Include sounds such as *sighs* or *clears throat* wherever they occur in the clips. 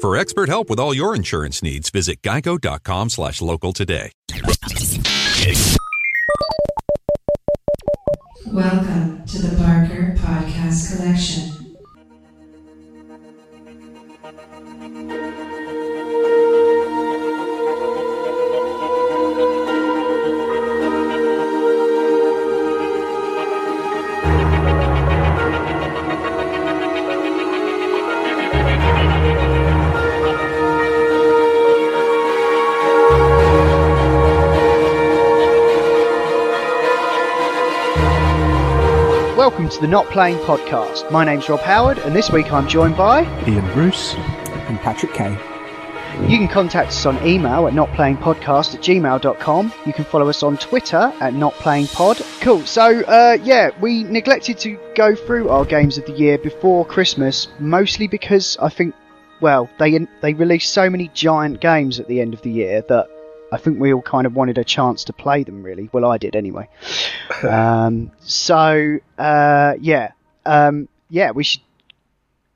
For expert help with all your insurance needs, visit geico.com slash local today. Welcome to the Barker Podcast Collection. Welcome to the Not Playing Podcast. My name's Rob Howard, and this week I'm joined by. Iain Bruce and Patrick Kay. You can contact us on email at notplayingpodcast at gmail.com. You can follow us on Twitter at notplayingpod. Cool. So, uh, yeah, we neglected to go through our games of the year before Christmas, mostly because I think, well, they they released so many giant games at the end of the year that I think we all kind of wanted a chance to play them, really. Well, I did anyway. *laughs* um, so, uh, yeah, um, yeah, we should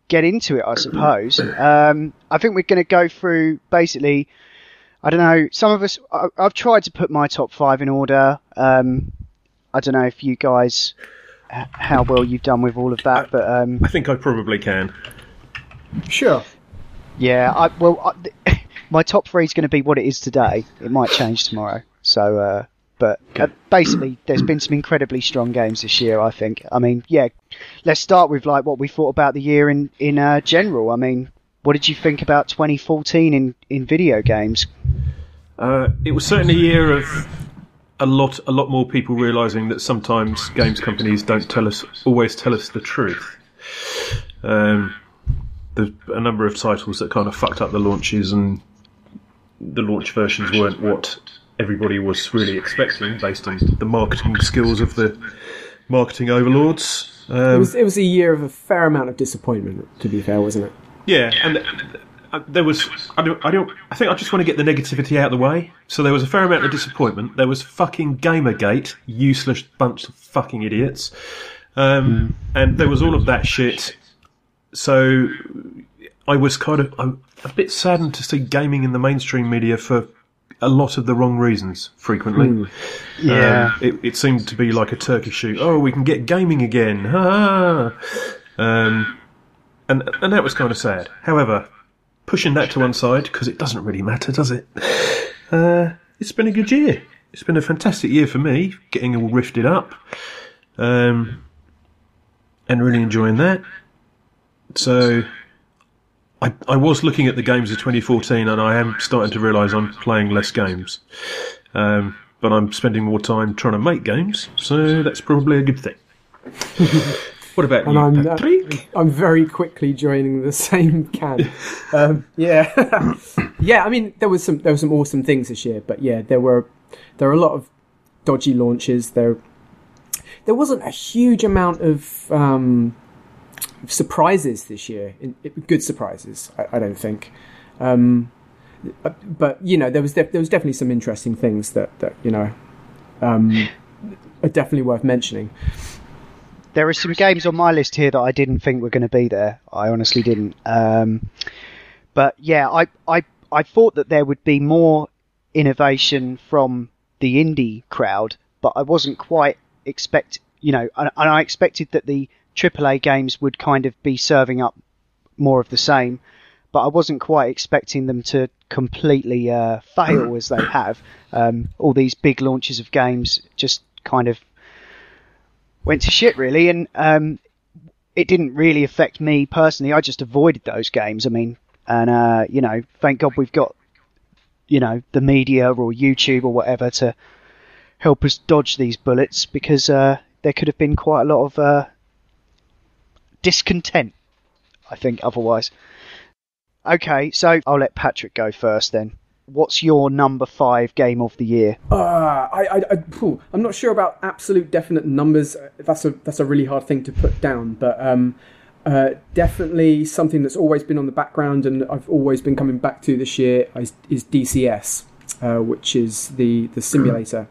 get into it, I suppose. *clears throat* Um, I think we're going to go through basically. I don't know. Some of us. I, I've tried to put my top five in order. Um, I don't know if you guys h- how well you've done with all of that, but um, I think I probably can. Sure. yeah, I well, I, my top three is going to be what it is today. It might change tomorrow. So, uh, but uh, basically, there's been some incredibly strong games this year. I think. I mean, yeah. Let's start with like what we thought about the year in in uh, general. I mean, what did you think about 2014 in in video games? Uh, it was certainly a year of a lot, a lot more people realizing that sometimes games companies don't tell us, always tell us the truth. Um, there's a number of titles that kind of fucked up the launches, and the launch versions weren't what everybody was really expecting based on the marketing skills of the marketing overlords. It Um, was it was a year of a fair amount of disappointment. To be fair, wasn't it? Yeah, and uh, there was. I don't. I don't. I think I just want to get the negativity out of the way. So there was a fair amount of disappointment. There was fucking Gamergate, useless bunch of fucking idiots, um, and there was all of that shit. So I was kind of I'm a bit saddened to see gaming in the mainstream media for a lot of the wrong reasons. Frequently, Yeah. um, it, it seemed to be like a turkey shoot. Oh, we can get gaming again. Ha! Um, and and that was kind of sad. However, pushing that to one side because it doesn't really matter, does it? Uh, it's been a good year. It's been a fantastic year for me, getting all rifted up, um, and really enjoying that. So. I, I was looking at the games of 2014 and I am starting to realise I'm playing less games. Um, but I'm spending more time trying to make games, so that's probably a good thing. *laughs* what about And you, I'm uh, Patrick? I'm very quickly joining the *laughs* same can. *laughs* um, yeah, yeah. I mean, there was some there were some awesome things this year, but yeah, there were there were a lot of dodgy launches. There there wasn't a huge amount of um, surprises this year. Good surprises, I, I don't think. Um, but you know, there was there was definitely some interesting things that that you know um, are definitely worth mentioning. There are some games on my list here that I didn't think were going to be there. I honestly didn't. Um, but yeah, I, I I thought that there would be more innovation from the indie crowd, but I wasn't quite expect. You know, and, and I expected that the AAA games would kind of be serving up more of the same, but I wasn't quite expecting them to completely uh, *clears throat* fail as they have. Um, all these big launches of games just kind of went to shit really, and um, it didn't really affect me personally. I just avoided those games. I mean, and uh, you know, thank God we've got you know the media or YouTube or whatever to help us dodge these bullets because uh, there could have been quite a lot of uh, discontent. I think otherwise. Okay, so I'll let Patrick go first then. what's your number five game of the year? Uh, I, I, I, I'm not sure about absolute definite numbers. That's a that's a really hard thing to put down, but um, uh, definitely something that's always been on the background and I've always been coming back to this year is, is DCS, uh, which is the the simulator,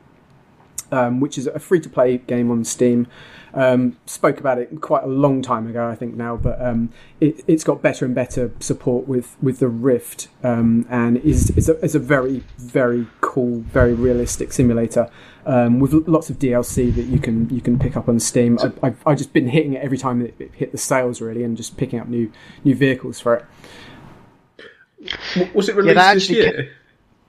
um, which is a free to play game on Steam. Um, spoke about it quite a long time ago, I think now, but um, it, has got better and better support with, with the Rift, um, and is is a, is a very very cool, very realistic simulator um, with lots of DLC that you can you can pick up on Steam. I, I've, I've just been hitting it every time it, it hit the sales really, and just picking up new new vehicles for it. Was it released that this actually year?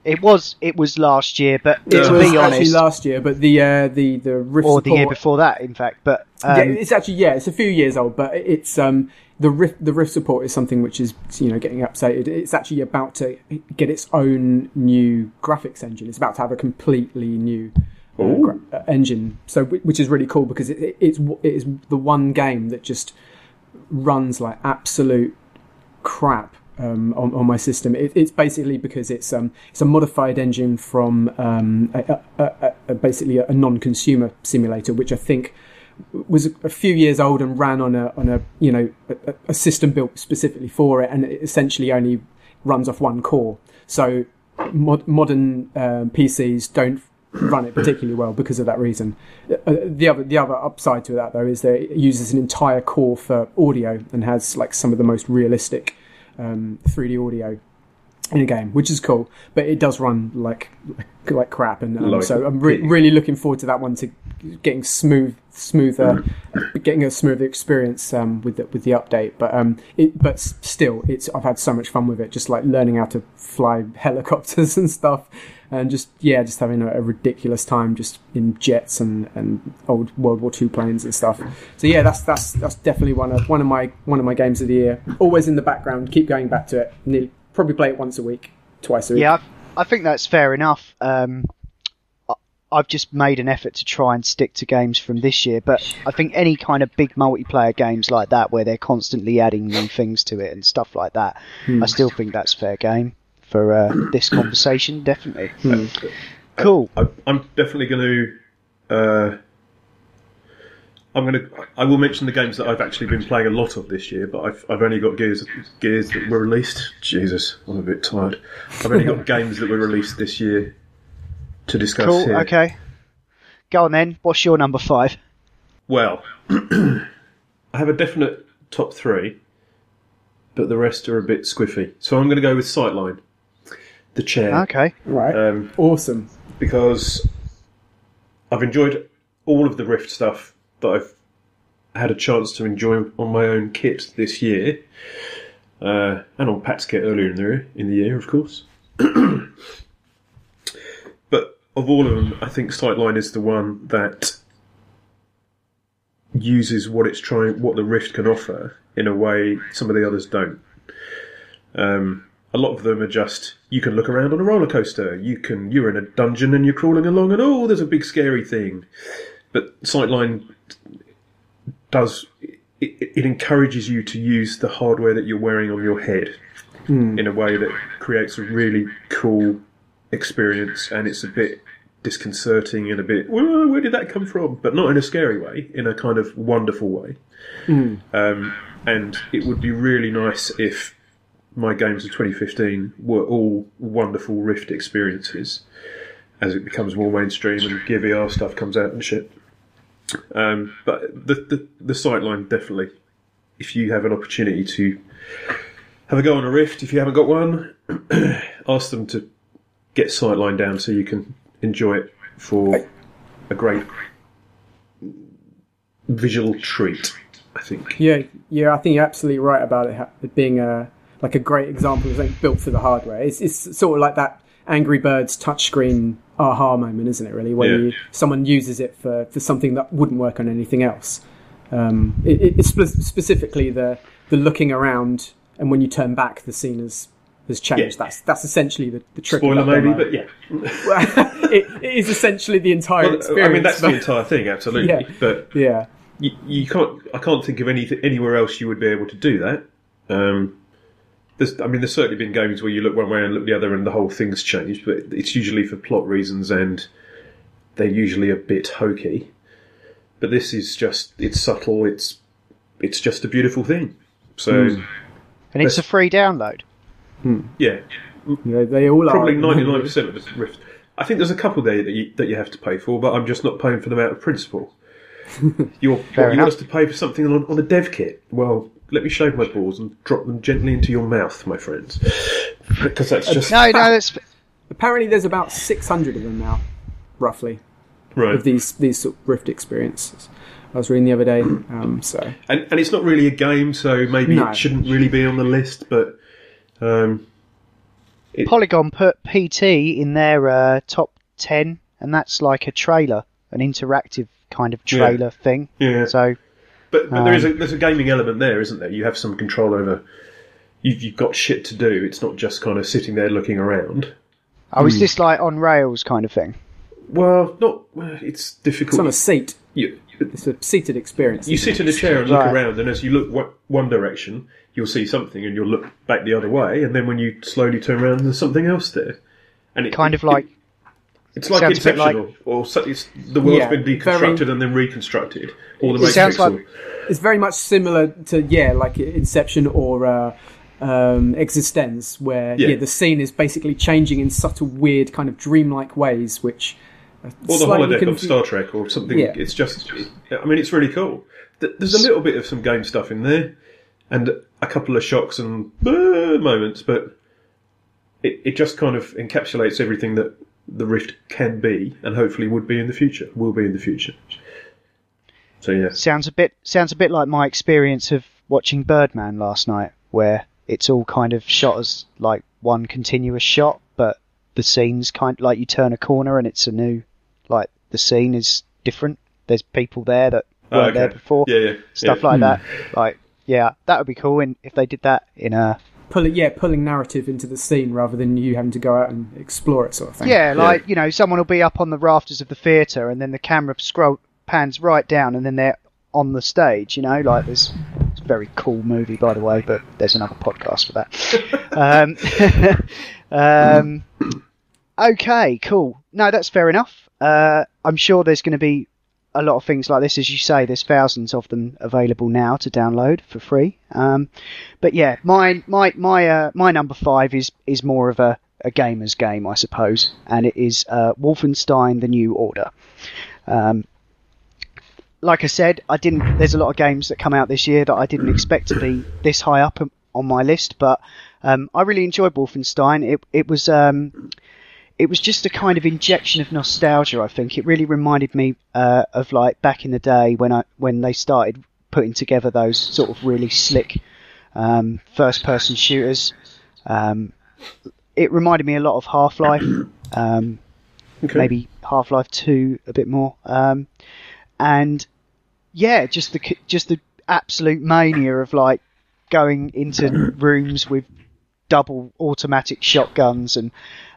It was it was last year, but It to was be actually honest, last year, but the uh, the the Rift or the support, year before that, in fact. But um, yeah, it's actually yeah, it's a few years old, but it's um the Rift the Rift support is something which is you know getting updated. It's actually about to get its own new graphics engine. It's about to have a completely new uh, gra- uh, engine, so which is really cool because it, it, it's it is the one game that just runs like absolute crap um, on, on my system. It, it's basically because it's um, it's a modified engine from um, a, a, a, basically a, non-consumer simulator, which I think was a, few years old and ran on a on a you know a, system built specifically for it, and it essentially only runs off one core. So mod, modern um, PCs don't run it particularly well because of that reason. Uh, the other the other upside to that though is that it uses an entire core for audio and has like some of the most realistic um, 3D audio in a game, which is cool. But it does run like like, like crap, and um, so I'm re- really looking forward to that one to getting smooth smoother, getting a smoother experience um, with the, with the update. But um, it but still, it's I've had so much fun with it, just like learning how to fly *laughs* helicopters and stuff. And just yeah, just having a, a ridiculous time just in jets and, and old World War II planes and stuff. So yeah, that's that's that's definitely one of one of my one of my games of the year. Always in the background, keep going back to it. Nearly, probably play it once a week, twice a week. yeah, I, I think that's fair enough. Um, I- I've just made an effort to try and stick to games from this year, but I think any kind of big multiplayer games like that, where they're constantly adding new things to it and stuff like that, I still think that's fair game for uh, this conversation. Definitely. Cool. I, I'm definitely going to. Uh, I'm going to. I will mention the games that I've actually been playing a lot of this year, but I've, I've only got gears gears that were released. Jesus, I'm a bit tired. I've only got *laughs* games that were released this year to discuss Cool. here. Okay. Go on then. What's your number five? Well, *clears throat* I have a definite top three, but the rest are a bit squiffy. So I'm going to go with Sightline, the chair, Okay. Right. um, awesome. because I've enjoyed all of the Rift stuff that I've had a chance to enjoy on my own kit this year, uh, and on Pat's kit earlier in the in the year, of course. *clears throat* of all of them, I think Sightline is the one that uses what it's trying, what the Rift can offer, in a way some of the others don't. Um, a lot of them are just you can look around on a roller coaster. You can you're in a dungeon and you're crawling along and oh there's a big scary thing. But Sightline does it, it encourages you to use the hardware that you're wearing on your head in a way that creates a really cool experience and it's a bit disconcerting and a bit "Whoa, where did that come from? But not in a scary way in a kind of wonderful way. Um, and it would be really nice if my games of 2015 were all wonderful Rift experiences as it becomes more mainstream and Gear VR stuff comes out and shit. Um, but the, the the sightline definitely, if you have an opportunity to have a go on a Rift, if you haven't got one, *clears throat* ask them to get sightline down so you can enjoy it for a great visual treat. I think. Yeah, yeah, I think you're absolutely right about it, it being a like a great example of something built for the hardware. It's, it's sort of like that Angry Birds touchscreen aha moment, isn't it? Really, where Yeah. you, someone uses it for, for something that wouldn't work on anything else. Um, it, it- it's spe- specifically the the looking around, and when you turn back, the scene has has changed. Yeah. That's that's essentially the, the trick. of Spoiler that maybe, demo. but yeah. *laughs* it, it is essentially the entire Well, experience. I mean, that's the entire thing, absolutely. Yeah. But yeah, you, you can't. I can't think of any anywhere else you would be able to do that. Um, there's, I mean, there's certainly been games where you look one way and look the other, and the whole thing's changed. But it's usually for plot reasons, and they're usually a bit hokey. But this is just it's subtle. It's it's just a beautiful thing. So And it's a free download. Yeah, Yeah, they all probably are. ninety nine percent of the Rift. I think there's a couple there that you, that you have to pay for, but I'm just not paying for them out of principle. *laughs* You're Fair what, you enough. want us to pay for something on, on a dev kit? Well, let me shave my balls and drop them gently into your mouth, my friends, *laughs* because that's just No, no, *laughs* that's Apparently, there's about 600 of them now, roughly, right. of these these sort of Rift experiences. I was reading the other day. Um, so And, and it's not really a game, so maybe No. it shouldn't really be on the list. But um, Polygon put PT in their uh, top ten, and that's like a trailer, an interactive kind of Yeah. trailer thing. yeah, So but, but there is a um, there's a gaming element there, isn't there? You have some control over. You've, you've got shit to do. It's not just kind of sitting there looking around. Oh, Hmm. is this like on rails kind of thing? Well, not. It's difficult. it's on a seat. you, It's a seated experience. you sit it? in a chair and look Right. around, and as you look one direction, you'll see something, and you'll look back the other way, and then when you slowly turn around, there's something else there. And it, Kind of it- like It's like Sounds Inception, like- or, or so- it's, the world's Yeah, been deconstructed very- and then reconstructed. Or the It Matrix. sounds like- or- It's very much similar to yeah, like Inception or uh, um, eXistenZ, where Yeah. yeah. the scene is basically changing in subtle, weird, kind of dreamlike ways, which are or the holodeck of Star Trek, or something. Yeah. It's just, I mean, it's really cool. There's a little bit of some game stuff in there, and a couple of shocks and moments, but it, it just kind of encapsulates everything that the Rift can be, and hopefully would be in the future, will be in the future. So yeah, sounds a bit sounds a bit like my experience of watching Birdman last night, where it's all kind of shot as like one continuous shot, but the scene's kind of, like you turn a corner and it's a new like the scene is different. There's people there that Oh, weren't okay. there before. Yeah, yeah, Stuff yeah. like that. Like yeah, that would be cool in, if they did that in a pull yeah, pulling narrative into the scene rather than you having to go out and explore it, sort of thing. Yeah, like you know, someone will be up on the rafters of the theatre, and then the camera scroll pans right down, and then they're on the stage. You know, like this. It's a very cool movie, by the way, but there's another podcast for that. *laughs* um, *laughs* um, okay, cool. No, that's fair enough. Uh, I'm sure there's going to be a lot of things like this, as you say. There's thousands of them available now to download for free. Um, but yeah, my my my uh, my number five is is more of a, a gamer's game, I suppose, and it is uh, Wolfenstein: The New Order. Um, like I said, I didn't. There's a lot of games that come out this year that I didn't expect to be this high up on- my list, but um, I really enjoyed Wolfenstein. It it was um, it was just a kind of injection of nostalgia. I think it really reminded me uh, of like back in the day when I when they started putting together those sort of really slick um, first person shooters. Um, it reminded me a lot of Half Life, um, Okay. maybe Half Life Two a bit more, um, and yeah, just the just the absolute mania of like going into rooms with double automatic shotguns and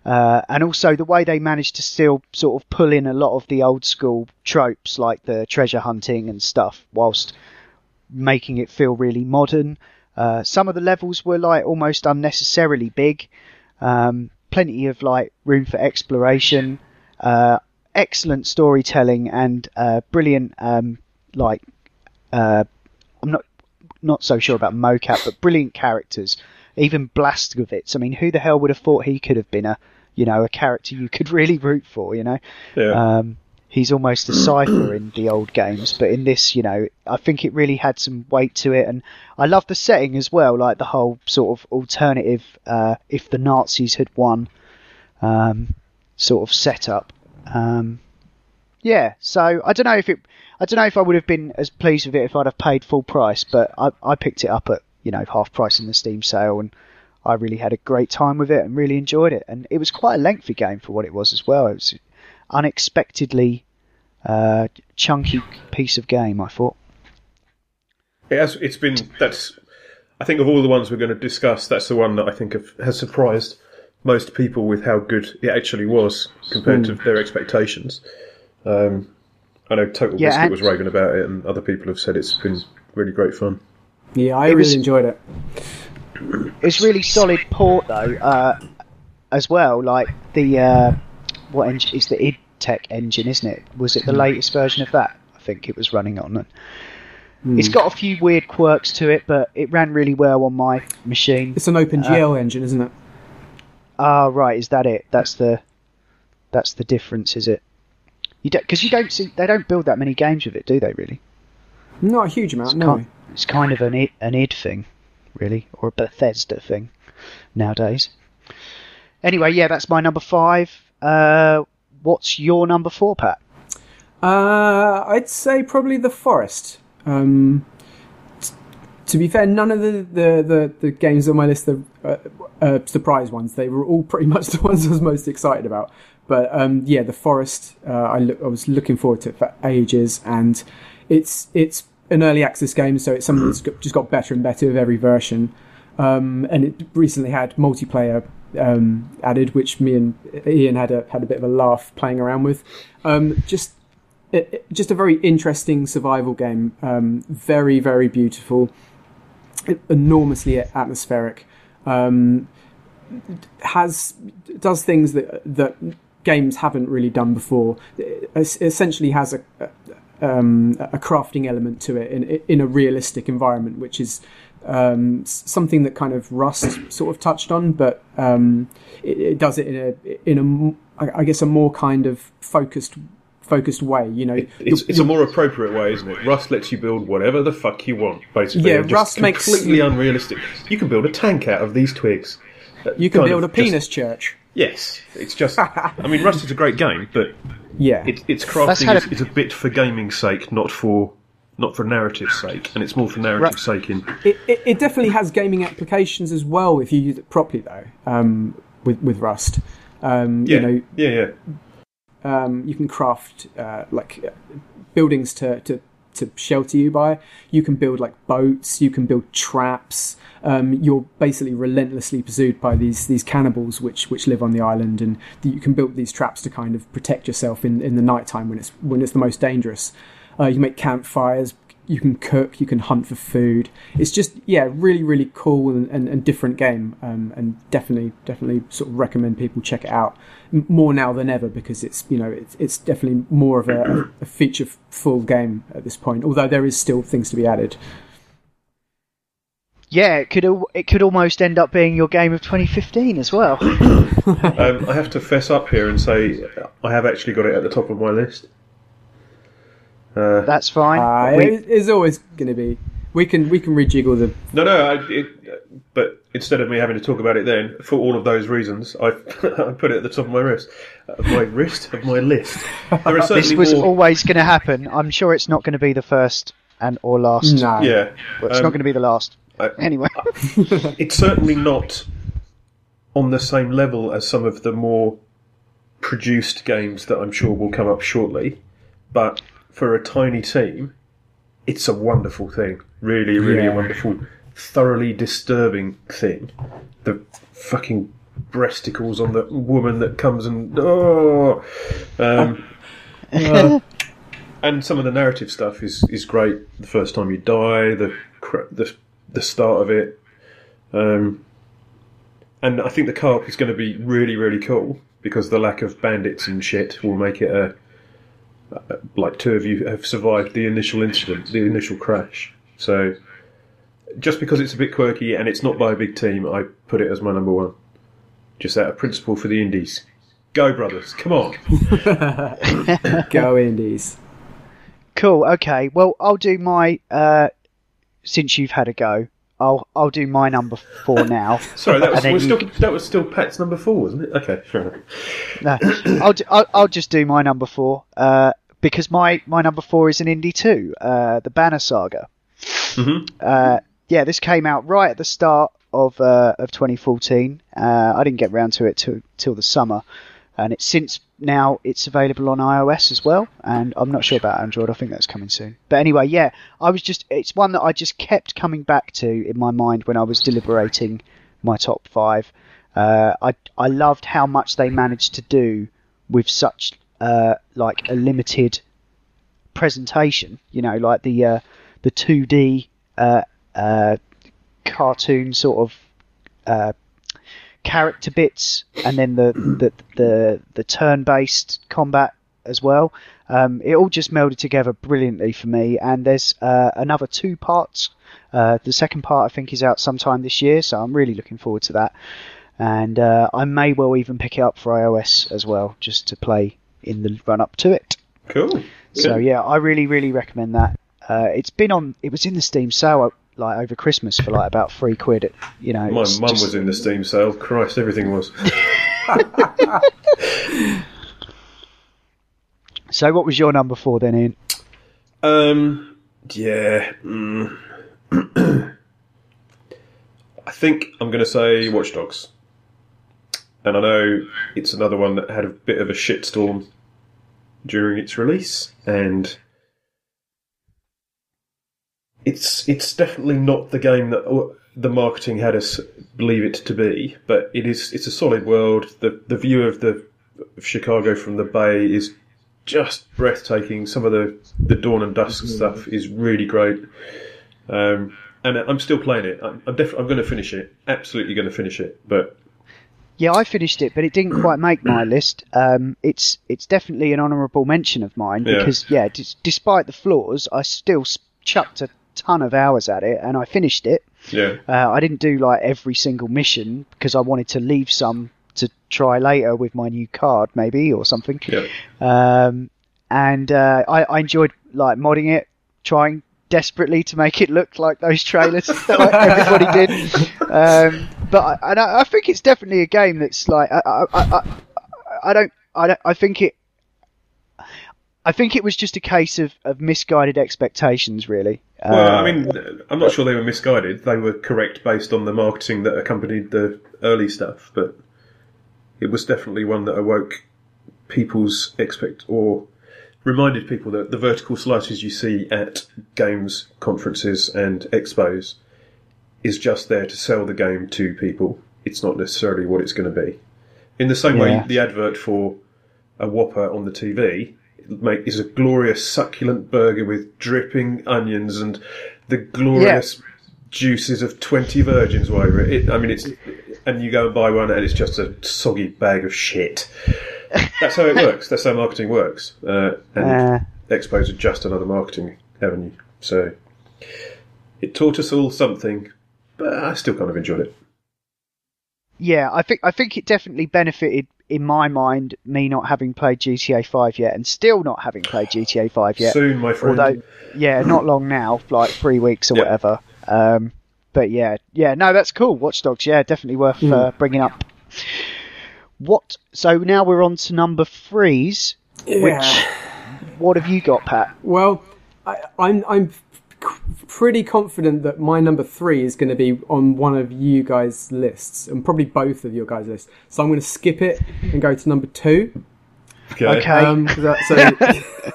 uh, and also the way they managed to still sort of pull in a lot of the old school tropes like the treasure hunting and stuff whilst making it feel really modern. Uh, some of the levels were like almost unnecessarily big. Um, plenty of like room for exploration. Uh, excellent storytelling and uh, brilliant um, like uh, I'm not not so sure about mocap, but brilliant characters. Even Blazkowicz. I mean, who the hell would have thought he could have been a you know a character you could *laughs* really root for? You know, Yeah. um, he's almost a *clears throat* cipher in the old games, but in this, you know, I think it really had some weight to it, and I love the setting as well, like the whole sort of alternative, uh, if the Nazis had won, um, sort of setup. Um, yeah, so I don't know if it, I don't know if I would have been as pleased with it if I'd have paid full price, but I, I picked it up at you know half price in the Steam sale, and I really had a great time with it and really enjoyed it, and it was quite a lengthy game for what it was as well. It was unexpectedly uh, chunky piece of game, I thought. It has, it's been that's. I think of all the ones we're going to discuss, that's the one that I think have, has surprised most people with how good it actually was compared to their expectations. Um, I know Total Yeah, Biscuit was raving about it, and other people have said it's been really great fun. Yeah, I It really was- enjoyed it. It's really solid port though, uh, as well. Like the uh, what engine is the id Tech engine, isn't it? Was it the latest version of that? I think it was running on. it. It's got a few weird quirks to it, but it ran really well on my machine. It's an OpenGL engine, isn't it? Ah, right. Is that it? That's the that's the difference, is it? You don't because you don't see they don't build that many games with it, do they? Really? Not a huge amount, no. Ki- It's kind of an id, an id thing, really, or a Bethesda thing nowadays. Anyway, yeah, that's my number five. Uh, what's your number four, Pat? Uh, I'd say probably the Forest. Um, t- to be fair, none of the, the, the, the games on my list are uh, uh, surprise ones. They were all pretty much *laughs* the ones I was most excited about. But um, yeah, the Forest, uh, I, look, I was looking forward to it for ages, and it's it's an early access game, so it's something that's got, just got better and better with every version. Um, and it recently had multiplayer um, added, which me and Iain had a had a bit of a laugh playing around with. Um, just it, it- just a very interesting survival game. Um, very very beautiful, enormously atmospheric. Um, has does things that that games haven't really done before. It es- essentially has a um, a crafting element to it in in a realistic environment, which is um, something that kind of Rust sort of touched on, but um, it, it does it in a in a I guess a more kind of focused focused way. You know, It's, it's a more appropriate way, isn't it? Rust lets you build whatever the fuck you want, basically. Yeah, Rust makes- completely unrealistic. You can build a tank out of these twigs. you can build a of just- penis church. Yes, it's just. I mean, Rust is a great game, but Yeah, it, its crafting had is, a- is a bit for gaming's sake, not for not for narrative's sake, and it's more for narrative's sake in. it, it, it definitely has gaming applications as well if you use it properly, though. Um, with with Rust, um, Yeah, you know, yeah, yeah. um, you can craft uh, like uh, buildings to, to to shelter you by. You can build like boats. You can build traps. Um, you're basically relentlessly pursued by these these cannibals which which live on the island, and you can build these traps to kind of protect yourself in, in the nighttime when it's when it's the most dangerous. Uh, you make campfires. You can cook. You can hunt for food. It's just yeah, really really cool and, and, and different game, um, and definitely definitely sort of recommend people check it out more now than ever because it's you know it's it's definitely more of a, a feature full game at this point. Although there is still things to be added. Yeah, it could al- it could almost end up being your game of 2015 as well. *coughs* *coughs* Um, I have to fess up here and say I have actually got it at the top of my list. Uh, That's fine. Uh, We- it's always going to be. We can we can rejiggle the no, no, I, it, but instead of me having to talk about it then, for all of those reasons, I, *laughs* I put it at the top of my wrist, of my wrist of my list. There are *laughs* this was more. always going to happen. I'm sure it's not going to be the first and or last. no. yeah, Well, it's um, not going to be the last. I- Anyway, *laughs* it's certainly not on the same level as some of the more produced games that I'm sure will come up shortly. But for a tiny team, it's a wonderful thing. Really, really Yeah. a wonderful, thoroughly disturbing thing. The fucking breasticles on the woman that comes and oh, um, *laughs* and some of the narrative stuff is is great. The first time you die, the the the start of it, um, and I think the co-op is going to be really really cool because the lack of bandits and shit will make it a a- like two of you have survived the initial incident, the initial crash. So just because it's a bit quirky and it's not by a big team, I put it as my number one. Just out of principle for the indies. Go brothers, come on. *laughs* Go Indies. cool. Okay. Well, I'll do my. Uh, since you've had a go, I'll I'll do my number four *laughs* now. Sorry, that was, was you- still that was still Pat's number four, wasn't it? Okay, sure. No, I'll, do, I'll I'll just do my number four. Uh, because my my number four is an indie too. Uh, the Banner Saga. Mhm. Uh, yeah, this came out right at the start of uh, of 2014. Uh, I didn't get round to it till till the summer, and it's since now it's available on iOS as well. And I'm not sure about Android. I think that's coming soon. But anyway, yeah, I was just it's one that I just kept coming back to in my mind when I was deliberating my top five. Uh, I I loved how much they managed to do with such uh, like a limited presentation. You know, like the uh, the 2D uh, uh, cartoon sort of character bits, and then the the the, the turn based combat as well. Um, it all just melded together brilliantly for me. And there's uh, another two parts. Uh, the second part I think is out sometime this year, so I'm really looking forward to that. And uh, I may well even pick it up for iOS as well, just to play in the run up to it. Cool. So yeah, I really really recommend that. Uh, it's been on. It was in the Steam sale like over Christmas for like about three quid. It, you know, My mum just- was in the Steam sale. Christ, everything was. *laughs* So what was your number four then, Iain? Um, yeah. Mm. *clears throat* I think I'm going to say Watch Dogs. And I know it's another one that had a bit of a shitstorm during its release, and it's it's definitely not the game that uh, the marketing had us believe it to be. But it is it's a solid world. The the view of the of Chicago from the bay is just breathtaking. Some of the the dawn and dusk stuff is really great. Um, and I'm still playing it. I'm, I'm, def- I'm going to finish it. Absolutely going to finish it. But Yeah, I finished it, but it didn't quite make my *clears throat* list. Um, it's it's definitely an honourable mention of mine because yeah, d- despite the flaws, I still chucked a ton of hours at it and I finished it. yeah, Uh, I didn't do like every single mission because I wanted to leave some to try later with my new card, maybe or something. yeah, Um, and uh, I, I enjoyed like modding it, trying desperately to make it look like those trailers *laughs* that like, everybody did. Um, but I, and I, I think it's definitely a game that's like I, I, I, I- don't I don't I think it. I think it was just a case of, of misguided expectations, really. Well, Uh, I mean, I'm not sure they were misguided. They were correct based on the marketing that accompanied the early stuff, but it was definitely one that awoke people's expect or reminded people that the vertical slices you see at games conferences and expos is just there to sell the game to people. It's not necessarily what it's going to be. In the same way, the advert for a Whopper on the TV make, is a glorious succulent burger with dripping onions and the glorious juices of 20 virgins it. it. I mean, it's, and you go and buy one and it's just a soggy bag of shit. That's how it *laughs* works. That's how marketing works. Uh, and Uh. expos are just another marketing avenue. So it taught us all something, but I still kind of enjoyed it. Yeah, I think I think it definitely benefited in my mind me not having played GTA 5 yet and still not having played GTA 5 yet. Soon, my friend. Although, yeah, not long now, like three weeks or Yeah. whatever. Um, but yeah, yeah, no, that's cool. Watch Dogs, yeah, definitely worth uh, bringing up. What? So now we're on to number threes. Which, what have you got, Pat? Well, I, I'm I'm c- pretty confident that my number three is going to be on one of you guys' lists, and probably both of your guys' lists. So I'm going to skip it and go to number two, okay. Okay. um, 'cause that-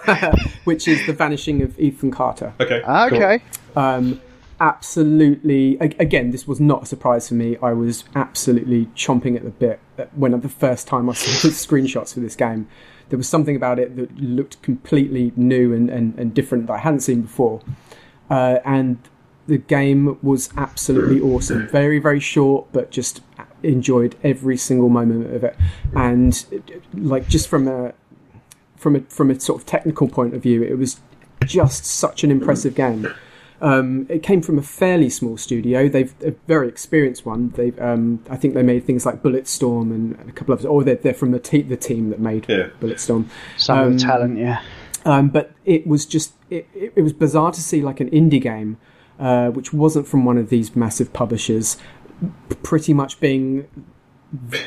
so, *laughs* *laughs* which is the vanishing of Ethan Carter. Okay. Ah, cool. Okay. Um, absolutely. Again, this was not a surprise for me. I was absolutely chomping at the bit when the first time I saw the *laughs* screenshots for this game. There was something about it that looked completely new and, and, and different that I hadn't seen before. Uh, and the game was absolutely awesome. *clears throat* Very, very short, but just enjoyed every single moment of it. And like just from a from a from a sort of technical point of view, it was just such an impressive game. Um, it came from a fairly small studio. They've a very experienced one. They, um, I think, they made things like Bulletstorm and a couple of, or they're, they're from the, te- the team that made Yeah. Bulletstorm. Some of Um, the talent, yeah. Um, but it was just it, it, it was bizarre to see like an indie game, uh, which wasn't from one of these massive publishers, pretty much being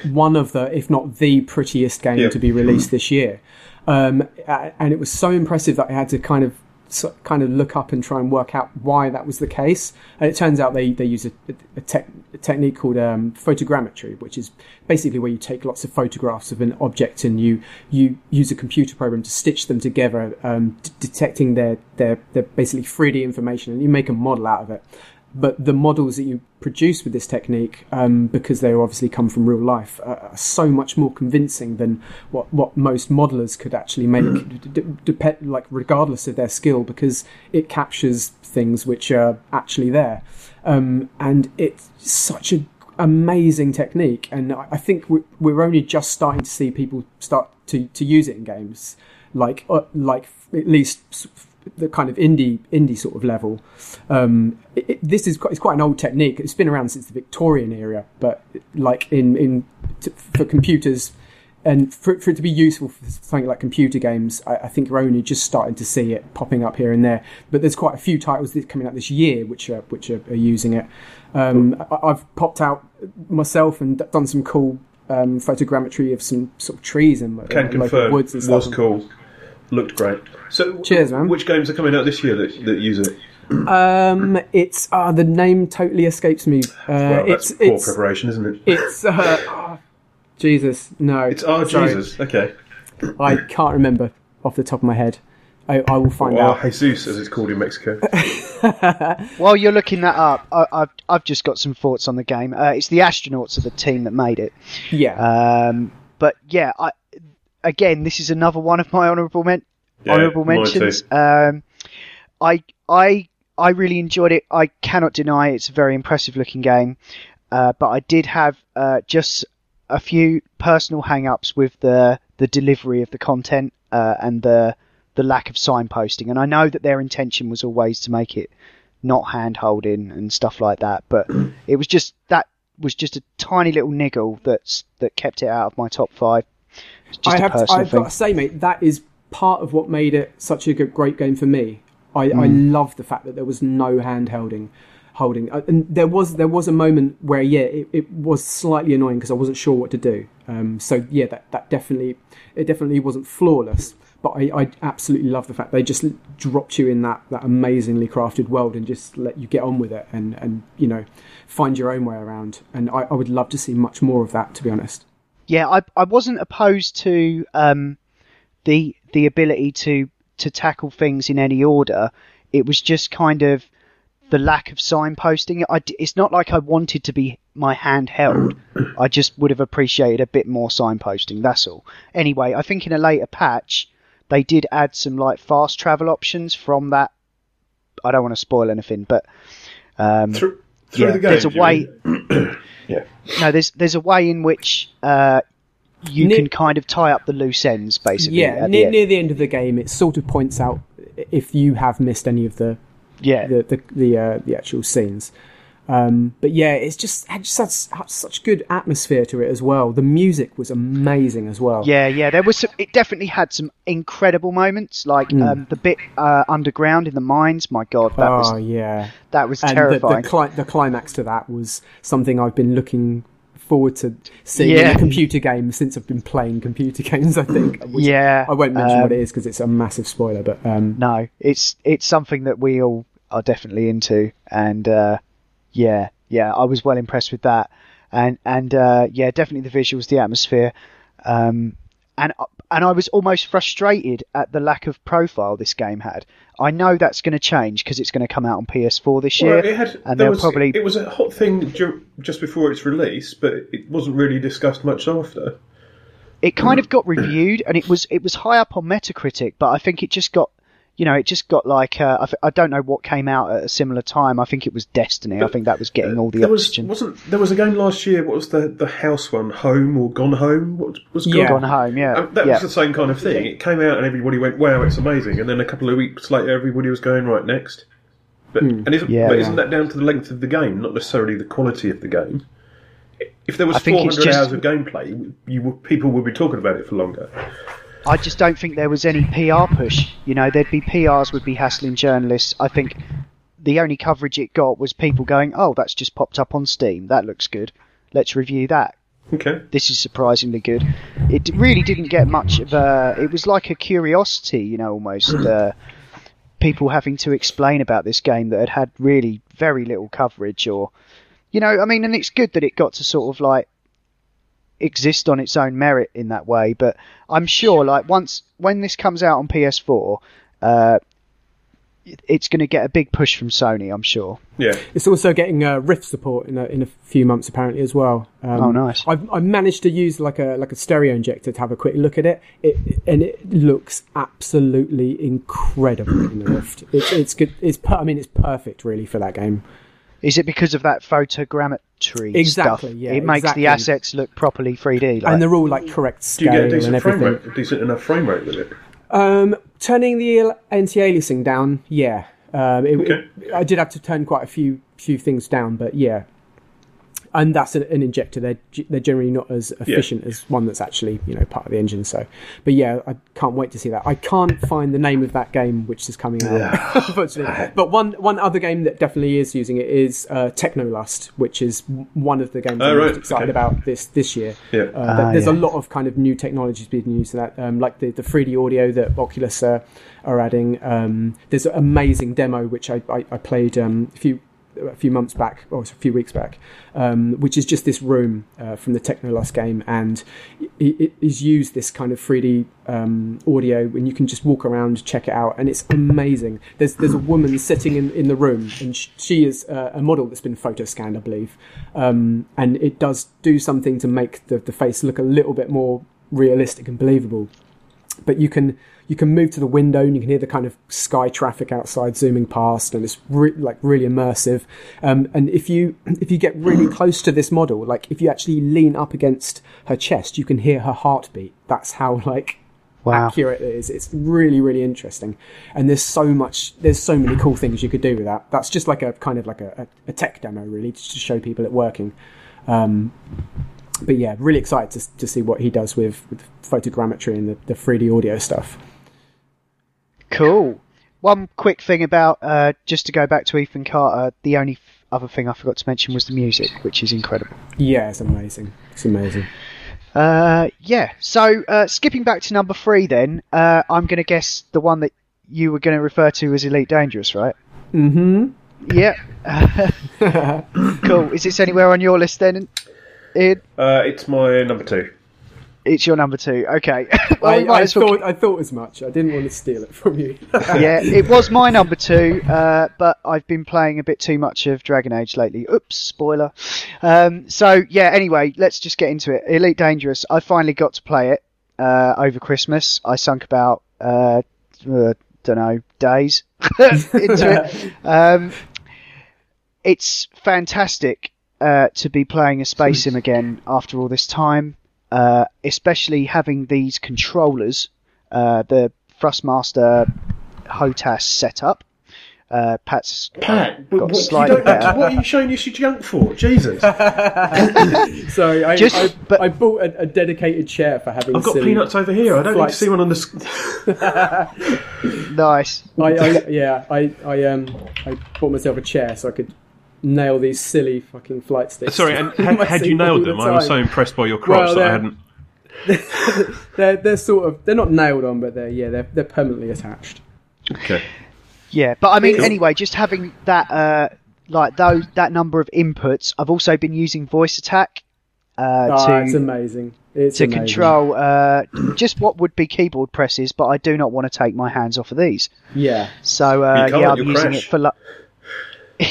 one of the, if not the prettiest game Yeah. to be released this year. Um, and it was so impressive that I had to kind of so, kind of look up and try and work out why that was the case. And it turns out they, they use a, a, tech, a technique called um, photogrammetry, which is basically where you take lots of photographs of an object and you you use a computer program to stitch them together, um, d- detecting their, their their basically 3D information, and you make a model out of it. But the models that you produce with this technique, um, because they obviously come from real life, are are so much more convincing than what, what most modelers could actually make, *clears throat* d- d- like regardless of their skill, because it captures things which are actually there. Um, and it's such an amazing technique, and I think we- we're only just starting to see people start to, to use it in games, like uh, like at least the kind of indie indie sort of level. Um, it, it- this is quite, it's quite an old technique. It's been around since the Victorian era, but like in in for computers. And for, for it to be useful for something like computer games, I, I think we're only just starting to see it popping up here and there. But there's quite a few titles that coming out this year which are which are, are using it. Um, I, I've popped out myself and done some cool um, photogrammetry of some sort of trees and uh, Can local confirm. woods and was stuff. cool. Looked great. So, Cheers, man. Which games are coming out this year that, that use it? Um, it's ah, the name totally escapes me. Uh, Well, it's poor it's preparation, isn't it? it's uh, *laughs* Jesus no. It's oh sorry. Jesus. Okay. I can't remember off the top of my head. I, I will find Well, out. Jesus, as it's called in Mexico. *laughs* While you're looking that up, I, I've I've just got some thoughts on the game. Uh, it's the astronauts of the team that made it. Yeah, Um, but yeah, I, again, this is another one of my honourable men- Yeah, honourable mentions. Um, I I I really enjoyed it. I cannot deny it's a very impressive looking game, uh, but I did have uh, just a few personal hang-ups with the the delivery of the content uh, and the the lack of signposting. And I know that their intention was always to make it not hand holding and stuff like that, but *clears throat* it was just that was just a tiny little niggle that's that kept it out of my top five. I have. To, I've thing. got to say, mate, that is part of what made it such a good, great game for me. I, I Hmm. love the fact that there was no hand holding. Uh, and there was there was a moment where yeah it, it was slightly annoying because I wasn't sure what to do. Um, so yeah that that definitely it definitely wasn't flawless, but I, I absolutely love the fact they just dropped you in that, that amazingly crafted world and just let you get on with it and, and you know find your own way around. And I, I would love to see much more of that to be honest. Yeah, I I wasn't opposed to um, the the ability to to tackle things in any order. It was just kind of the lack of signposting. I d it's not like I wanted to be my hand held. I just would have appreciated a bit more signposting. That's all. Anyway, I think in a later patch they did add some like fast travel options from that. I don't want to spoil anything, but um, Through, through yeah, the game. there's a way. *clears throat* yeah. No, there's there's a way in which uh, you Near- can kind of tie up the loose ends, basically. Yeah, at the near, end. near the end of the game, it sort of points out if you have missed any of the yeah, the the the, uh, the actual scenes. Um, but yeah, it's just it just has such, such good atmosphere to it as well. The music was amazing as well. yeah, yeah. There was some, it definitely had some incredible moments, like Hmm. um, the bit uh, underground in the mines. My God, that oh was yeah, that was and terrifying. the, cli- the climax to that was something I've been looking forward to seeing in a computer game since I've been playing computer *laughs* games. I think. Yeah, I won't mention um, what it is because it's a massive spoiler. But um, no, it's it's something that we all are definitely into, and uh, yeah, yeah, I was well impressed with that, and and uh, yeah, definitely the visuals, the atmosphere, um, and and I was almost frustrated at the lack of profile this game had. I know that's going to change because it's going to come out on PS4 this year, Well, it had, and they'll was, probably it was a hot thing just before its release, but it wasn't really discussed much after. it kind of got reviewed and it was it was high up on Metacritic, but I think it just got you know it just got like uh, I, th- I don't know what came out at a similar time. I think it was Destiny. I think that was getting all the There was oxygen. wasn't there was a game last year. What was the the house one? Home or Gone Home? What was Gone Yeah. Gone home, yeah, Um, that yeah. was the same kind of thing. It came out and everybody went, "Wow, it's amazing!" And then a couple of weeks later, everybody was going, "Right, next." But and isn't, Yeah, but isn't that down to the length of the game, not necessarily the quality of the game? If there was I think four it's hundred just- hours of gameplay, you would- people would be talking about it for longer. I just don't think there was any PR push. You know, there'd be PRs would be hassling journalists. I think the only coverage it got was people going, "Oh, that's just popped up on Steam. That looks good. Let's review that." Okay. This is surprisingly good. It really didn't get much of a. It was like a curiosity, you know, almost. Uh, people having to explain about this game that had had really very little coverage, or, you know, I mean, and it's good that it got to sort of like exist on its own merit in that way. But I'm sure, like once when this comes out on PS4, uh, it's going to get a big push from Sony. I'm sure. Yeah. It's also getting uh, Rift support in a, in a few months apparently as well. Um, Oh, nice. I've, I've managed to use like a like a stereo injector to have a quick look at it, it and it looks absolutely incredible in the Rift. It's it's good. It's per, I mean it's perfect really for that game. Is it because of that photogrammetry Exactly, stuff? yeah, it makes exactly. the assets look properly 3D. Like, and they're all like correct Do you scale get a and decent frame everything. rate, a decent enough frame rate with it? Um, turning the al- anti-aliasing down, yeah. Um, it, Okay. it- I did have to turn quite a few few things down, but yeah. And that's an, an injector. They're they're generally not as efficient as one that's actually you know part of the engine. So, but yeah, I can't wait to see that. I can't find the name of that game which is coming out, unfortunately. *laughs* *laughs* But one one other game that definitely is using it is uh, Technolust, which is one of the games Oh, I'm right, most excited okay. about this this year. Yeah. Uh, Ah, th- there's a lot of kind of new technologies being used in that, um, like the, the 3D audio that Oculus uh, are adding. Um, there's an amazing demo which I, I, I played um, a few a few months back or a few weeks back, um, which is just this room uh, from the Technolust game, and it, it is used this kind of 3D um, audio, and you can just walk around, check it out, and it's amazing. There's there's a woman sitting in, in the room, and sh- she is uh, a model that's been photo scanned, I believe, um, and it does do something to make the, the face look a little bit more realistic and believable but you can you can move to the window and you can hear the kind of sky traffic outside zooming past and it's re- like really immersive. Um, and if you *clears throat* if you get really close to this model like if you actually lean up against her chest you can hear her heartbeat. That's how *laughs* like Wow. accurate it is. It's really really interesting. And there's so much there's so many cool things you could do with that. That's just like a kind of like a, a, tech demo really just to show people it working. Um, but yeah, really excited to, to see what he does with, with photogrammetry and the, the 3D audio stuff. Cool. One quick thing about uh, just to go back to Ethan Carter. The only other thing I forgot to mention was the music, which is incredible. Yeah, it's amazing. It's amazing. Uh, yeah. So uh, skipping back to number three, then uh, I'm going to guess the one that you were going to refer to as Elite Dangerous, right? Mm-hmm. Yeah. *laughs* cool. Is this anywhere on your list then? Iain? Uh, it's my number two. It's your number two. Okay. *laughs* well, I, we I thought I thought as much. I didn't want to steal it from you. *laughs* yeah, it was my number two, uh, but I've been playing a bit too much of Dragon Age lately. Oops, spoiler. Um, so yeah, anyway, let's just get into it. Elite Dangerous. I finally got to play it uh, over Christmas. I sunk about uh, uh, don't know days *laughs* into it. Um, it's fantastic uh, to be playing a space sim again after all this time, uh, especially having these controllers, uh, the Thrustmaster HOTAS setup. Uh, Pat's Pat, got what, you slightly don't- better. what are you showing us your junk for? Jesus. *laughs* Sorry, I, Just- I, but- I bought a, a dedicated chair for having. I've got silly peanuts over here. I don't need to see one on the. s- *laughs* nice. I, I yeah, I I um I bought myself a chair so I could nail these silly fucking flight sticks. Sorry, and to *laughs* had, had you seat all nailed the them? I was so impressed by your crops Well, that I hadn't. *laughs* they're they're sort of they're not nailed on, but they're yeah they're they're permanently attached. Okay. Yeah, but I mean, Cool. anyway, just having that, uh, like those, that number of inputs. I've also been using VoiceAttack uh, Ah, it's amazing. It's to amazing. control uh, just what would be keyboard presses, but I do not want to take my hands off of these. Yeah, So uh, yeah, I'm using crash. it for like.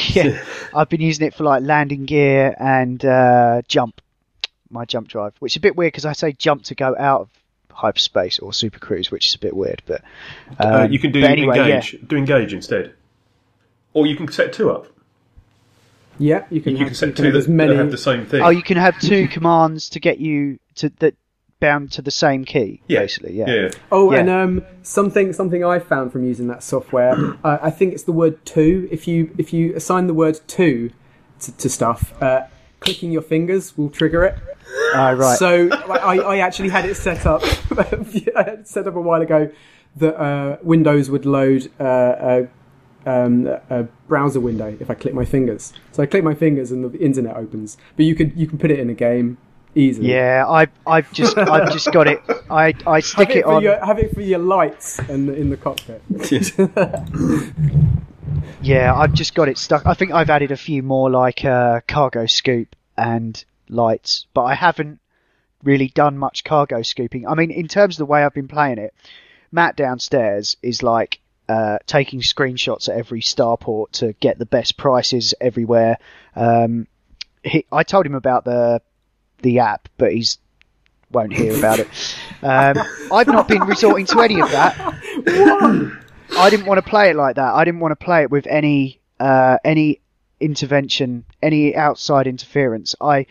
*laughs* yeah, *laughs* I've been using it for like landing gear and uh, jump, my jump drive, which is a bit weird because I say jump to go out of hyperspace or super cruise, which is a bit weird. But um, Uh, you can do but anyway, yeah. engage. Do engage instead, or you can set two up. yeah. You can You have, can set you can two have that, as many. that have the same thing. Oh, you can have two commands to get you to that bound to the same key, yeah. basically. Yeah. yeah. Oh, Yeah. and um, something something I found from using that software. *clears throat* uh, I think it's the word "to." If you if you assign the word "to" to, to stuff, uh, clicking your fingers will trigger it. Ah, right. So I, I actually had it set up. *laughs* I had it set up a while ago that uh, Windows would load uh, a, um, a browser window if I click my fingers. So I click my fingers and the internet opens. But you can you can put it in a game easily. yeah, I I've just I've just got it. I I stick it, it on. your, have it for your lights and in the cockpit. *laughs* Yeah, I've just got it stuck. I think I've added a few more like uh, cargo scoop and lights, but I haven't really done much cargo scooping. I mean, in terms of the way I've been playing it, Matt downstairs is like uh, taking screenshots at every starport to get the best prices everywhere. Um, he, I told him about the the app, but he's won't hear about it. Um, I've not been resorting to any of that. I didn't want to play it like that. I didn't want to play it with any uh, any intervention, any outside interference. I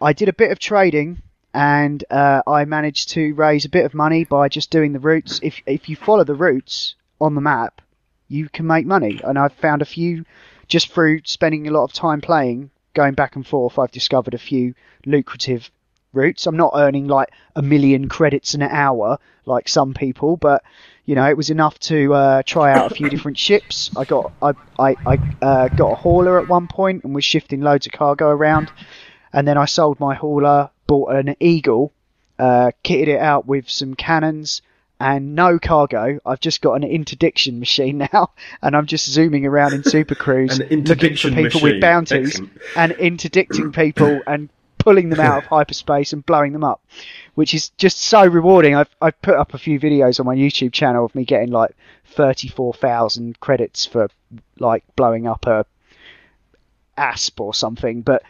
I did a bit of trading and uh, I managed to raise a bit of money by just doing the routes. If if you follow the routes on the map, you can make money. And I've found a few just through spending a lot of time playing, going back and forth. I've discovered a few lucrative routes. I'm not earning like a million credits an hour like some people, but you know it was enough to uh, try out a few *laughs* different ships. I got I I, I uh, got a hauler at one point and was shifting loads of cargo around, and then I sold my hauler, bought an eagle, uh, kitted it out with some cannons. And no cargo. I've just got an interdiction machine *laughs* now, and I'm just zooming around in Super Cruise, *laughs* looking for people machine. with bounties Excellent. and interdicting people *clears throat* and pulling them out of *laughs* hyperspace and blowing them up, which is just so rewarding. I've I've put up a few videos on my YouTube channel of me getting like thirty four thousand credits for like blowing up a asp or something, but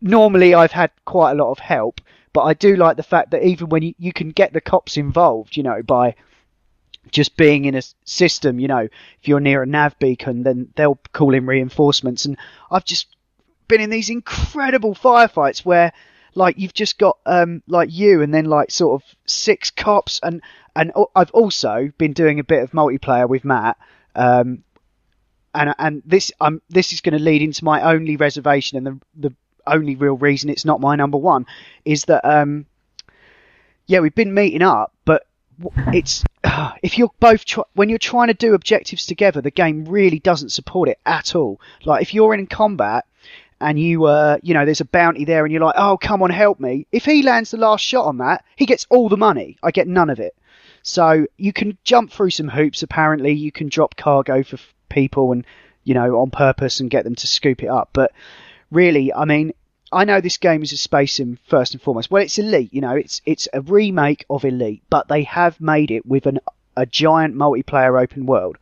normally I've had quite a lot of help. But I do like the fact that even when you, you can get the cops involved, you know, by just being in a system, you know, if you're near a nav beacon, then they'll call in reinforcements. And I've just been in these incredible firefights where, like, you've just got um, like you, and then like sort of six cops, and and I've also been doing a bit of multiplayer with Matt. Um, and and this um this is going to lead into my only reservation and the the only real reason it's not my number one is that um yeah we've been meeting up but it's *sighs* if you're both try- when you're trying to do objectives together the game really doesn't support it at all. Like if you're in combat and you uh you know there's a bounty there and you're like oh come on help me if he lands the last shot on that he gets all the money. I get none of it. So you can jump through some hoops apparently. You can drop cargo for people and you know on purpose and get them to scoop it up but really i mean i know this game is a space sim first and foremost well it's elite you know it's it's a remake of elite but they have made it with an a giant multiplayer open world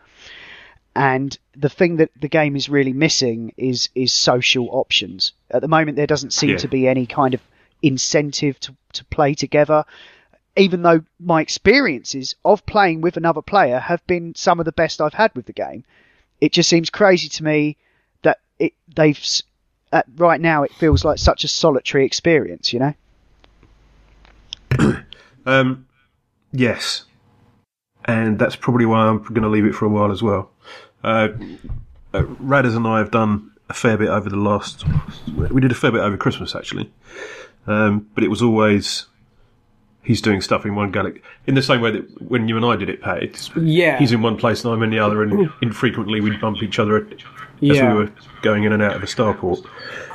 and the thing that the game is really missing is is social options. At the moment, there doesn't seem Yeah. to be any kind of incentive to to play together. Even though my experiences of playing with another player have been some of the best I've had with the game, it just seems crazy to me that it they've at, right now it feels like such a solitary experience. You know. *clears throat* Um, yes, and that's probably why I'm going to leave it for a while as well. Uh, uh, Radders and I have done a fair bit over the last. We did a fair bit over Christmas actually, um, but it was always he's doing stuff in one galaxy in the same way that when you and I did it, Pat. It's, Yeah. he's in one place and I'm in the other, and *clears throat* infrequently we'd bump each other as Yeah. we were going in and out of a starport.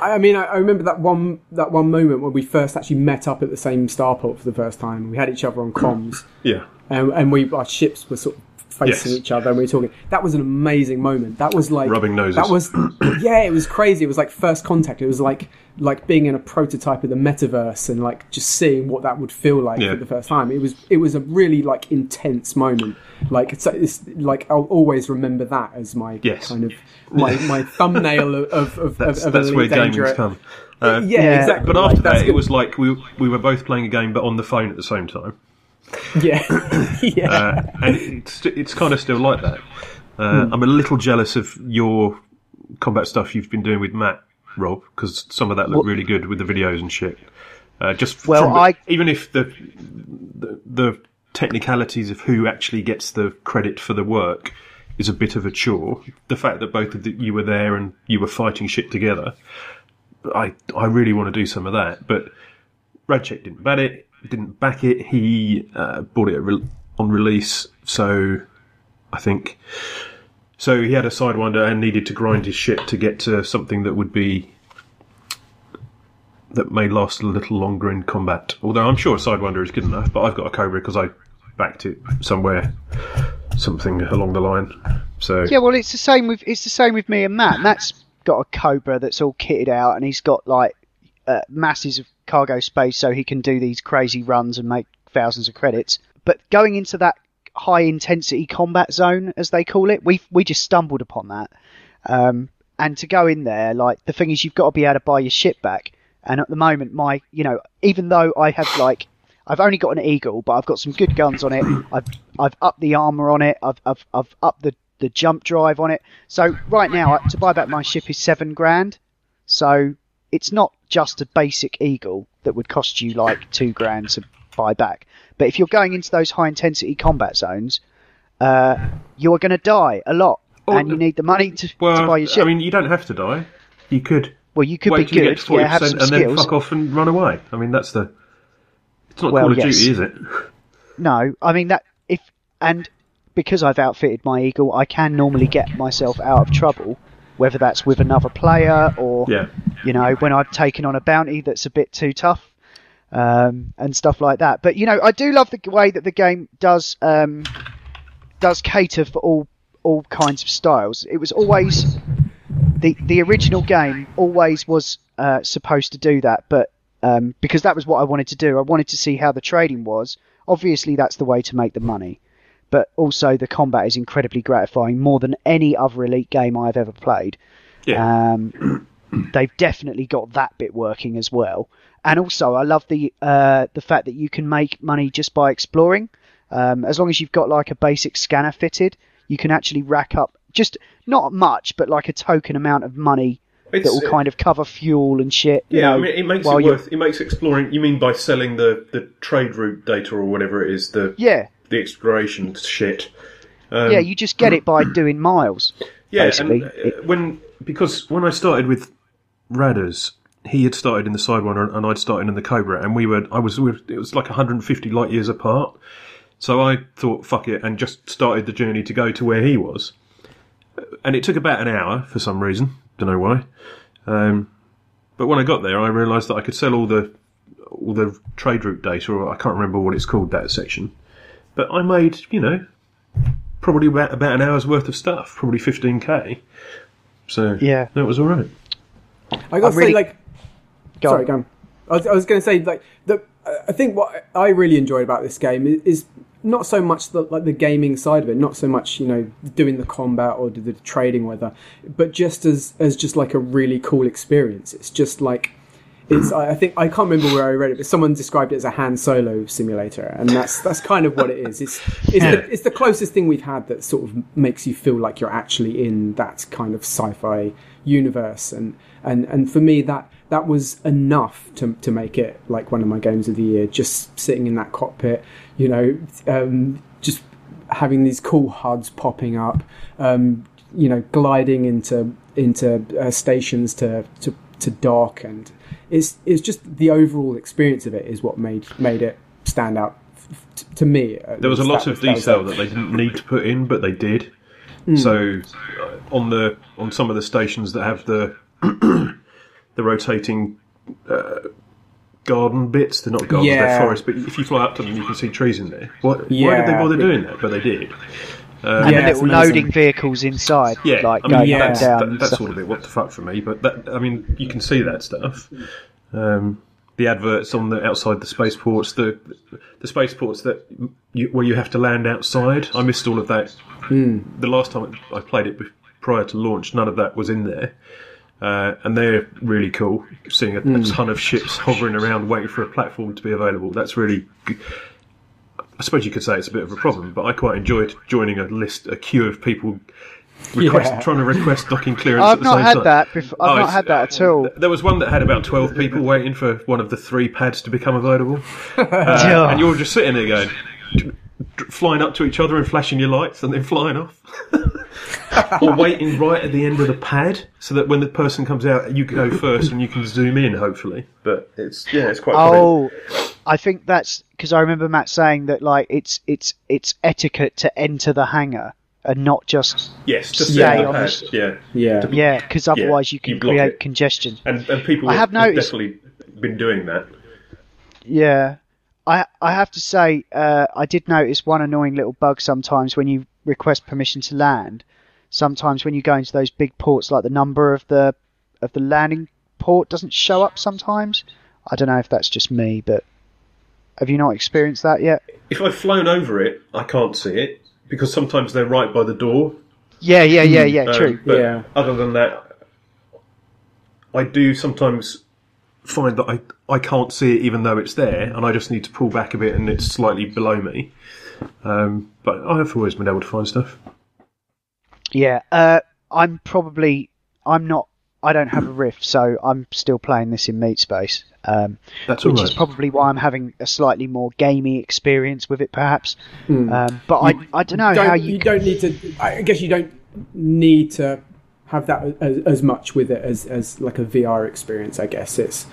I I mean, I, I remember that one that one moment when we first actually met up at the same starport for the first time. We had each other on comms, Yeah, and, and we our ships were sort of facing Yes. each other, and we were talking. That was an amazing moment. That was like Rubbing noses. That was *clears throat* yeah, it was crazy. It was like first contact. It was like like being in a prototype of the metaverse and like just seeing what that would feel like Yeah. for the first time. It was it was a really like intense moment. Like it's, it's like I'll always remember that as my Yes. kind of my, my thumbnail of of, of, that's, of that's where Danger. gaming's come. Uh, Yeah, Yeah. exactly. But after that's that, it was like we we were both playing a game, but on the phone at the same time. *laughs* yeah, *laughs* yeah. Uh, and it's it's kind of still like that. Uh, I'm a little jealous of your combat stuff you've been doing with Matt, Rob, because some of that looked Well- really good with the videos and shit. Uh, just Well, from- I- even if the, the the technicalities of who actually gets the credit for the work is a bit of a chore, the fact that both of the, you were there and you were fighting shit together, I I really want to do some of that, but. Radcheck didn't bat it, didn't back it. He uh, bought it on release, so I think so. He had a sidewinder and needed to grind his ship to get to something that would be that may last a little longer in combat. Although I'm sure a sidewinder is good enough, but I've got a Cobra because I backed it somewhere, something along the line. So Yeah, well, it's the same with it's the same with me and Matt. Matt's got a Cobra that's all kitted out, and he's got like uh, masses of cargo space, so he can do these crazy runs and make thousands of credits. But going into that high intensity combat zone, as they call it, we we just stumbled upon that. Um, and to go in there, like the thing is, you've got to be able to buy your ship back. And at the moment, my you know, even though I have like I've only got an eagle, but I've got some good guns on it. *coughs* I've I've upped the armor on it. I've I've I've upped the the jump drive on it. So right now, to buy back my ship is seven grand. So it's not just a basic Eagle that would cost you like two grand to buy back. But if you're going into those high intensity combat zones, uh, you're going to die a lot, Oh, and you need the money to, Well, to buy your ship. I mean, you don't have to die. You could well, you could be you good, get to forty yeah, have some and then fuck off and run away. I mean, that's the. It's not Well, Call of yes. Duty, is it? No, I mean that if and because I've outfitted my eagle, I can normally get myself out of trouble, whether that's with another player or Yeah. you know when I've taken on a bounty that's a bit too tough um, and stuff like that. But you know, I do love the way that the game does um, does cater for all all kinds of styles. It was always the the original game always was uh, supposed to do that, but um, because that was what I wanted to do, I wanted to see how the trading was. Obviously, that's the way to make the money, but also the combat is incredibly gratifying, more than any other Elite game I've ever played. Yeah. Um, *clears throat* they've definitely got that bit working as well. And also, I love the uh, the fact that you can make money just by exploring. Um, as long as you've got like a basic scanner fitted, you can actually rack up just not much, but like a token amount of money that It's- will kind of cover fuel and shit. you Yeah, know, I mean, it makes it worth. It makes exploring. You mean by selling the, the trade route data or whatever it is, the Yeah, the exploration shit. Um, yeah, you just get it by doing miles. *clears throat* yeah, basically. and uh, when because when I started with Radders, he had started in the Sidewinder and I'd started in the Cobra, and we were I was we were- it was like 150 light years apart. So I thought, fuck it, and just started the journey to go to where he was. And it took about an hour for some reason, don't know why. Um, but when I got there, I realised that I could sell all the all the trade route data, or I can't remember what it's called that section. But I made, you know, probably about about an hour's worth of stuff, probably 15k. So Yeah. that was all right. I got to really- say, like, Go sorry, on. go on. I was, I was going to say, like, the, I think what I really enjoyed about this game is, is not so much the like the gaming side of it, not so much you know doing the combat or the, the trading, whether, but just as as just like a really cool experience. It's just like. It's, I think I can't remember where I read it, but someone described it as a Han Solo simulator, and that's that's kind of what it is. It's it's, the, it's the closest thing we've had that sort of makes you feel like you're actually in that kind of sci-fi universe, and and and for me that that was enough to to make it like one of my games of the year. Just sitting in that cockpit, you know, um, just having these cool HUDs popping up, um, you know, gliding into into uh, stations to to to dock, and it's it's just the overall experience of it is what made made it stand out f- t- to me. There was a lot That- of that detail that they didn't need to put in, but they did. Hmm. So uh, on the on some of the stations that have the *clears throat* the rotating uh, garden bits, they're not gardens, Yeah. they're forests. But if you fly up to them, you can see trees in there. What, why did they bother doing that? But they did. And Yeah, the little amazing. loading vehicles inside, Yeah, like I mean going yeah. that's, down. that, that's stuff. sort of a bit what the fuck for me. But that, I mean, you can see that stuff. Um, the adverts on the outside the spaceports, the the spaceports that you, where you have to land outside. I missed all of that. The last time I played it prior to launch, none of that was in there. Uh, and they're really cool. Seeing a, a ton of ships hovering around, waiting for a platform to be available. That's really. I suppose you could say it's a bit of a problem, but I quite enjoyed joining a list, a queue of people request, Yeah. trying to request docking *laughs* clearance. I've at the not same had time. that. I've Oh, not had that at all. There was one that had about 12 people waiting for one of the three pads to become available. *laughs* Uh, Yeah. and you're just sitting there going, d- d- flying up to each other and flashing your lights and then flying off. *laughs* or waiting right at the end of the pad so that when the person comes out, you go first and you can zoom in, hopefully. But it's, yeah, it's quite funny. I think that's because I remember Matt saying that like it's it's it's etiquette to enter the hangar and not just Yes, just stay yeah, on pad, the- yeah. Yeah, yeah, because otherwise you can you create it. congestion. And, and people I have, have noticed- definitely been doing that. Yeah, I I have to say uh, I did notice one annoying little bug sometimes when you request permission to land. Sometimes when you go into those big ports, like the number of the of the landing port doesn't show up. Sometimes I don't know if that's just me, but have you not experienced that yet? If I've flown over it, I can't see it because sometimes they're right by the door. Yeah, yeah, yeah, yeah. Um, True. But Yeah. other than that, I do sometimes find that I, I can't see it even though it's there, and I just need to pull back a bit and it's slightly below me. Um, but I have always been able to find stuff. Yeah, uh, I'm probably I'm not. I don't have a Rift, so I'm still playing this in Meat Space. Um, That's which all is probably why I'm having a slightly more gamey experience with it, perhaps. Hmm. Um, but I, I don't know don't, how you, you. don't need to. I guess you don't need to have that as, as much with it as, as like a VR experience. I guess it's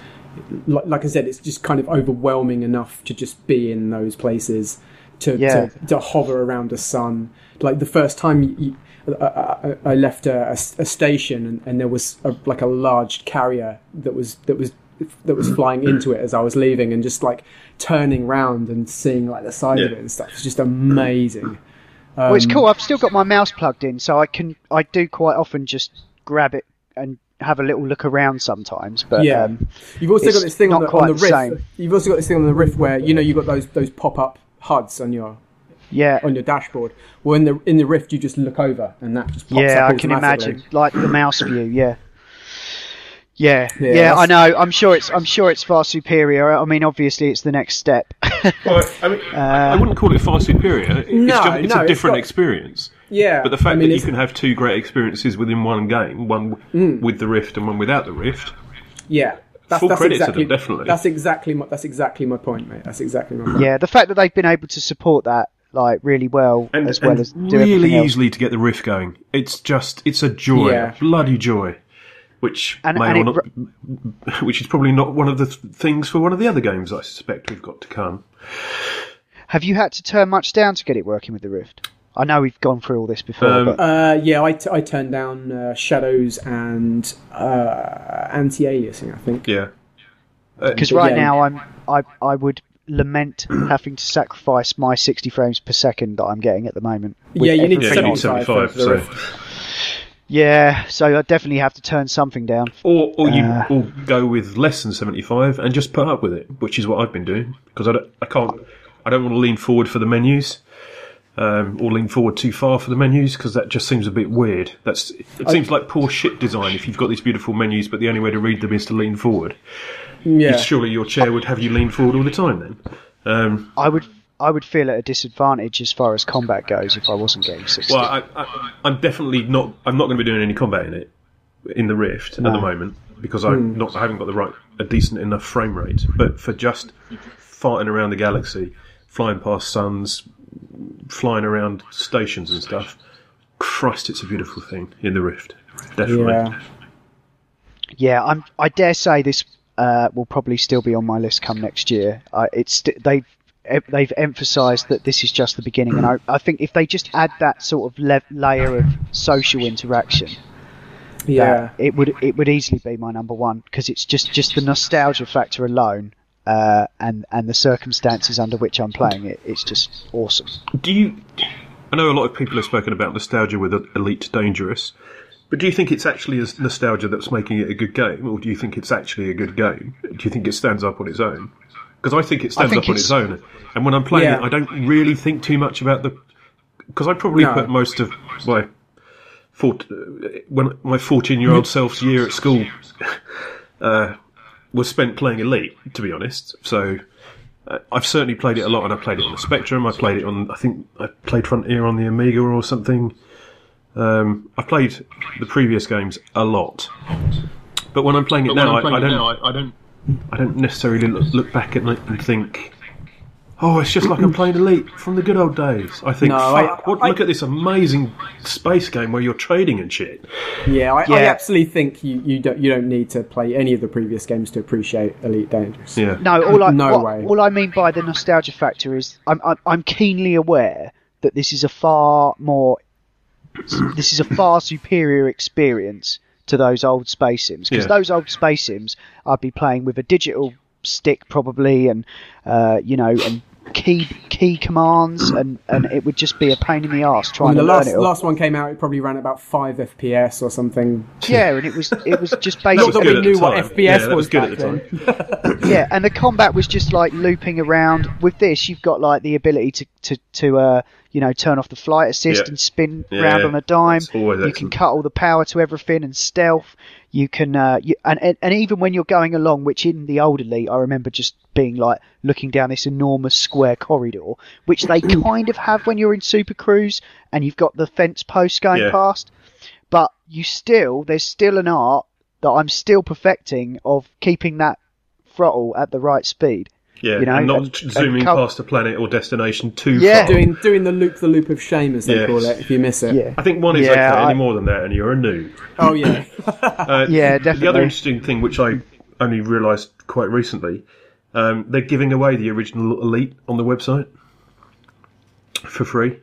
like, like I said, it's just kind of overwhelming enough to just be in those places to Yeah. to, to hover around a sun. Like the first time you, you, I, I, left a station and, and there was a, like a large carrier that was that was that was *clears throat* flying into it as I was leaving and just like turning round and seeing like the side of it and stuff. It's just amazing. *clears throat* well, it's Um, cool. I've still got my mouse plugged in, so I can. I do quite often just grab it and have a little look around sometimes. But Yeah. um, You've also got this thing on the, on the the Rift. same. You've also got this thing on the Rift where you know you've got those those pop up HUDs on your yeah, on your dashboard. Well, in the in the Rift, you just look over and that just pops yeah, up I can imagine like the mouse view. Yeah. Yeah, Yeah, yeah, I know. I'm sure it's. I'm sure it's far superior. I mean, obviously, it's the next step. *laughs* Well, I mean, I wouldn't call it far superior. It's, No, just, it's no, a it's different got- experience. Yeah, But the fact I mean, that you can have two great experiences within one game, one Mm. with the Rift and one without the Rift, yeah, that's, full that's credit to exactly, them, definitely. That's exactly my that's exactly my point, mate. That's exactly my point. yeah, the fact that they've been able to support that like really well, and, as well and as do really everything else. easily to get the Rift going. It's just, it's a joy, Yeah. a bloody joy. Which And- may and or not, *laughs* which is probably not one of the th- things for one of the other games I suspect we've got to come. Have you had to turn much down to get it working with the Rift? I know we've gone through all this before, Um, but Uh, yeah, I, t- I turned down uh, Shadows and uh, anti-aliasing. I think. Yeah, because but right yeah. now I'm I I would lament *clears throat* having to sacrifice my 60 frames per second that I'm getting at the moment. Yeah, you need yeah, everything you else. need 75 75. So. Yeah, so I definitely have to turn something down. Or, or you Uh. or go with less than 75 and just put up with it, which is what I've been doing because I, don't, I can't, I don't want to lean forward for the menus, um, or lean forward too far for the menus because that just seems a bit weird. That's it seems like poor shit design if you've got these beautiful menus, but the only way to read them is to lean forward. Yeah, Surely your chair would have you lean forward all the time then. Um, I would I would feel at a disadvantage as far as combat goes if I wasn't getting 60. well, I, I, I'm definitely not. I'm not going to be doing any combat in it in the Rift at the moment because I'm not. I haven't got the right a decent enough frame rate. But for just farting around the galaxy, flying past suns, flying around stations and stuff, Christ, it's a beautiful thing in the Rift. Definitely. yeah. Yeah, I'm. I dare say this uh, will probably still be on my list come next year. Uh, it's they've they've emphasised that this is just the beginning, and I, I think if they just add that sort of le- layer of social interaction, Yeah. it would it would easily be my number one because it's just just the nostalgia factor alone. Uh, and and the circumstances under which I'm playing it, it's just awesome. Do you? I know a lot of people have spoken about nostalgia with Elite Dangerous, but do you think it's actually as nostalgia that's making it a good game, or do you think it's actually a good game? Do you think it stands up on its own? Because I think it stands think up on it's- own, and when I'm playing Yeah. it, I don't really think too much about the. Because I probably No. put most of my. Four, when my fourteen-year-old self's year at school *laughs* uh, was spent playing Elite, to be honest. So uh, I've certainly played it a lot, and I played it on the Spectrum. I played it on, I think I played Frontier on the Amiga or something. Um, I played the previous games a lot, but when I'm playing it now, I, I don't, I, don't, I don't necessarily look, look back at it and think, "Oh, it's just like I'm playing Elite from the good old days." I think, No, I- what, I- look at this amazing space game where you're trading and shit." Yeah, I, I Yeah. absolutely think you, you don't you don't need to play any of the previous games to appreciate Elite Dangerous. Yeah, No, all I *laughs* No what- way. all I mean by the nostalgia factor is I'm, I'm I'm keenly aware that this is a far more this is a far superior experience to those old space sims because Yeah. those old space sims I'd be playing with a digital stick probably and uh, you know and key key commands *clears throat* and and it would just be a pain in the ass I trying mean, the to learn last it all. last one came out, it probably ran at about five FPS or something. yeah and it was it was just *laughs* That basically was that good we at the knew what time. FPS Yeah, was was good back at the then. time. *laughs* *laughs* yeah, and the combat was just like looping around. With this, you've got like the ability to to to uh, you know turn off the flight assist Yeah. and spin Yeah, round on a dime. that's always You can cut all the power to everything and stealth. You can, uh, you, and, and and even when you're going along, which in the old elite, I remember just being like looking down this enormous square corridor, which they *clears throat* kind of have when you're in Super Cruise, and you've got the fence post going Yeah. past. But you still, there's still an art that I'm still perfecting of keeping that throttle at the right speed. Yeah, You know, and not and- and zooming co- past a planet or destination too Yeah. far. Doing doing the loop the loop of shame as they Yes. call it if you miss it. Yeah, I think one is Yeah, okay. I- Any more than that, and you're a noob. Oh yeah. *laughs* Uh, Yeah, The other interesting thing, which I only realised quite recently, um, they're giving away the original Elite on the website for free.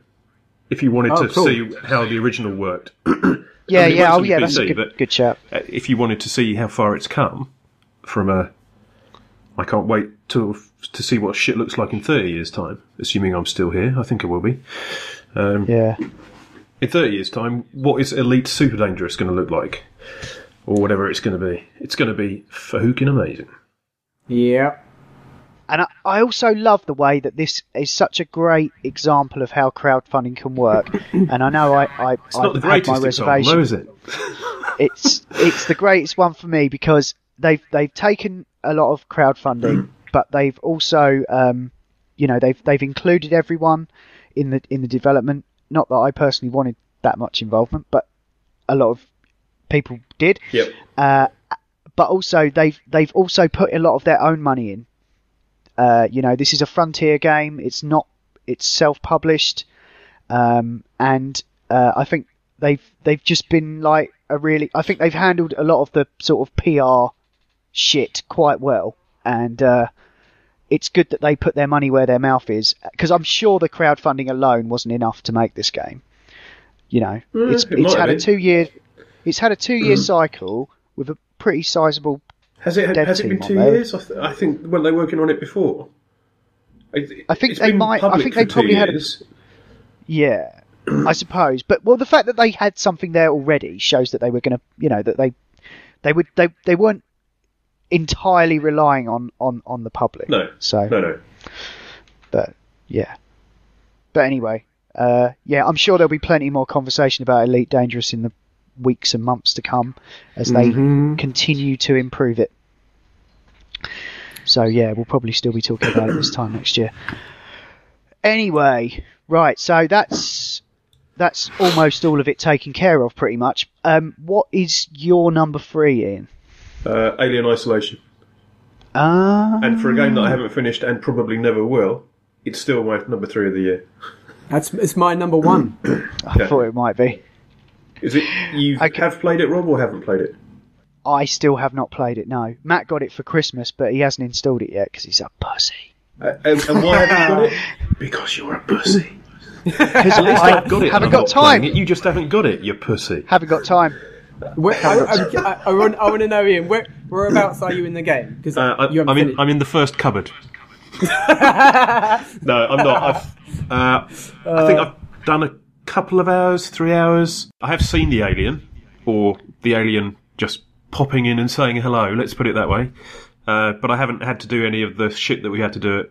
If you wanted Oh, to cool. see how the original worked, yeah, *clears throat* I mean, yeah. works Oh, on yeah. the That's a good, but- good shout. uh, if you wanted to see how far it's come from a, I can't wait to to see what shit looks like in thirty years' time. Assuming I'm still here, I think I will be. Um, Yeah. in 30 years' time, what is Elite Super Dangerous going to look like? Or whatever it's going to be. It's going to be fucking amazing. yeah. And I, I also love the way that this is such a great example of how crowdfunding can work. *coughs* and I know I, I, It's not the I've had my greatest example, reservation. though, is it? it's it's the greatest one for me because they've they've taken a lot of crowdfunding, but they've also um, you know they've they've included everyone in the in the development. Not that I personally wanted that much involvement, but a lot of people did. Yep. Uh, but also they've they've also put a lot of their own money in. Uh, you know, this is a frontier game. It's not. It's self-published, um, and uh, I think they've they've just been like a really. I think they've handled a lot of the sort of PR shit quite well, and uh, it's good that they put their money where their mouth is. Because I'm sure the crowdfunding alone wasn't enough to make this game. You know, it's it it's might had a two year it's had a two year cycle with a pretty sizable. Has it, Dev has it been two years? I, th- I think, weren't they working on it before? I, I think it's they been might- I think they probably had a- Yeah, I suppose. But well, the fact that they had something there already shows that they were going to, you know, that they they would they they weren't entirely relying on on on the public. No. So, No, no. but yeah. But anyway, uh, yeah, I'm sure there'll be plenty more conversation about Elite Dangerous in the weeks and months to come as they continue to improve it. So yeah, we'll probably still be talking about it this time next year. Anyway, right, so that's that's almost all of it taken care of, pretty much. Um, what is your number three, Iain? Uh, Alien Isolation. Ah, And for a game that I haven't finished and probably never will, it's still my number three of the year. That's it's my number one. *clears throat* I thought it might be. Is it you Okay. have played it, Rob, or haven't played it? I still have not played it. No, Matt got it for Christmas, but he hasn't installed it yet because he's a pussy. Uh, and, and why haven't you got it? *laughs* Because you're a pussy. Because At least I I've got it. haven't I'm got not time. It. You just haven't got it, you pussy. Haven't got time. Where, *laughs* I, I, I, I, want, I want to know, Iain, where, whereabouts are you in the game? Because Uh, you I'm in. I'm in the first cupboard. *laughs* no, I'm not. I've. Uh, I think I've done a couple of hours, three hours. I have seen the alien, or the alien just popping in and saying hello. Let's put it that way. Uh, but I haven't had to do any of the shit that we had to do at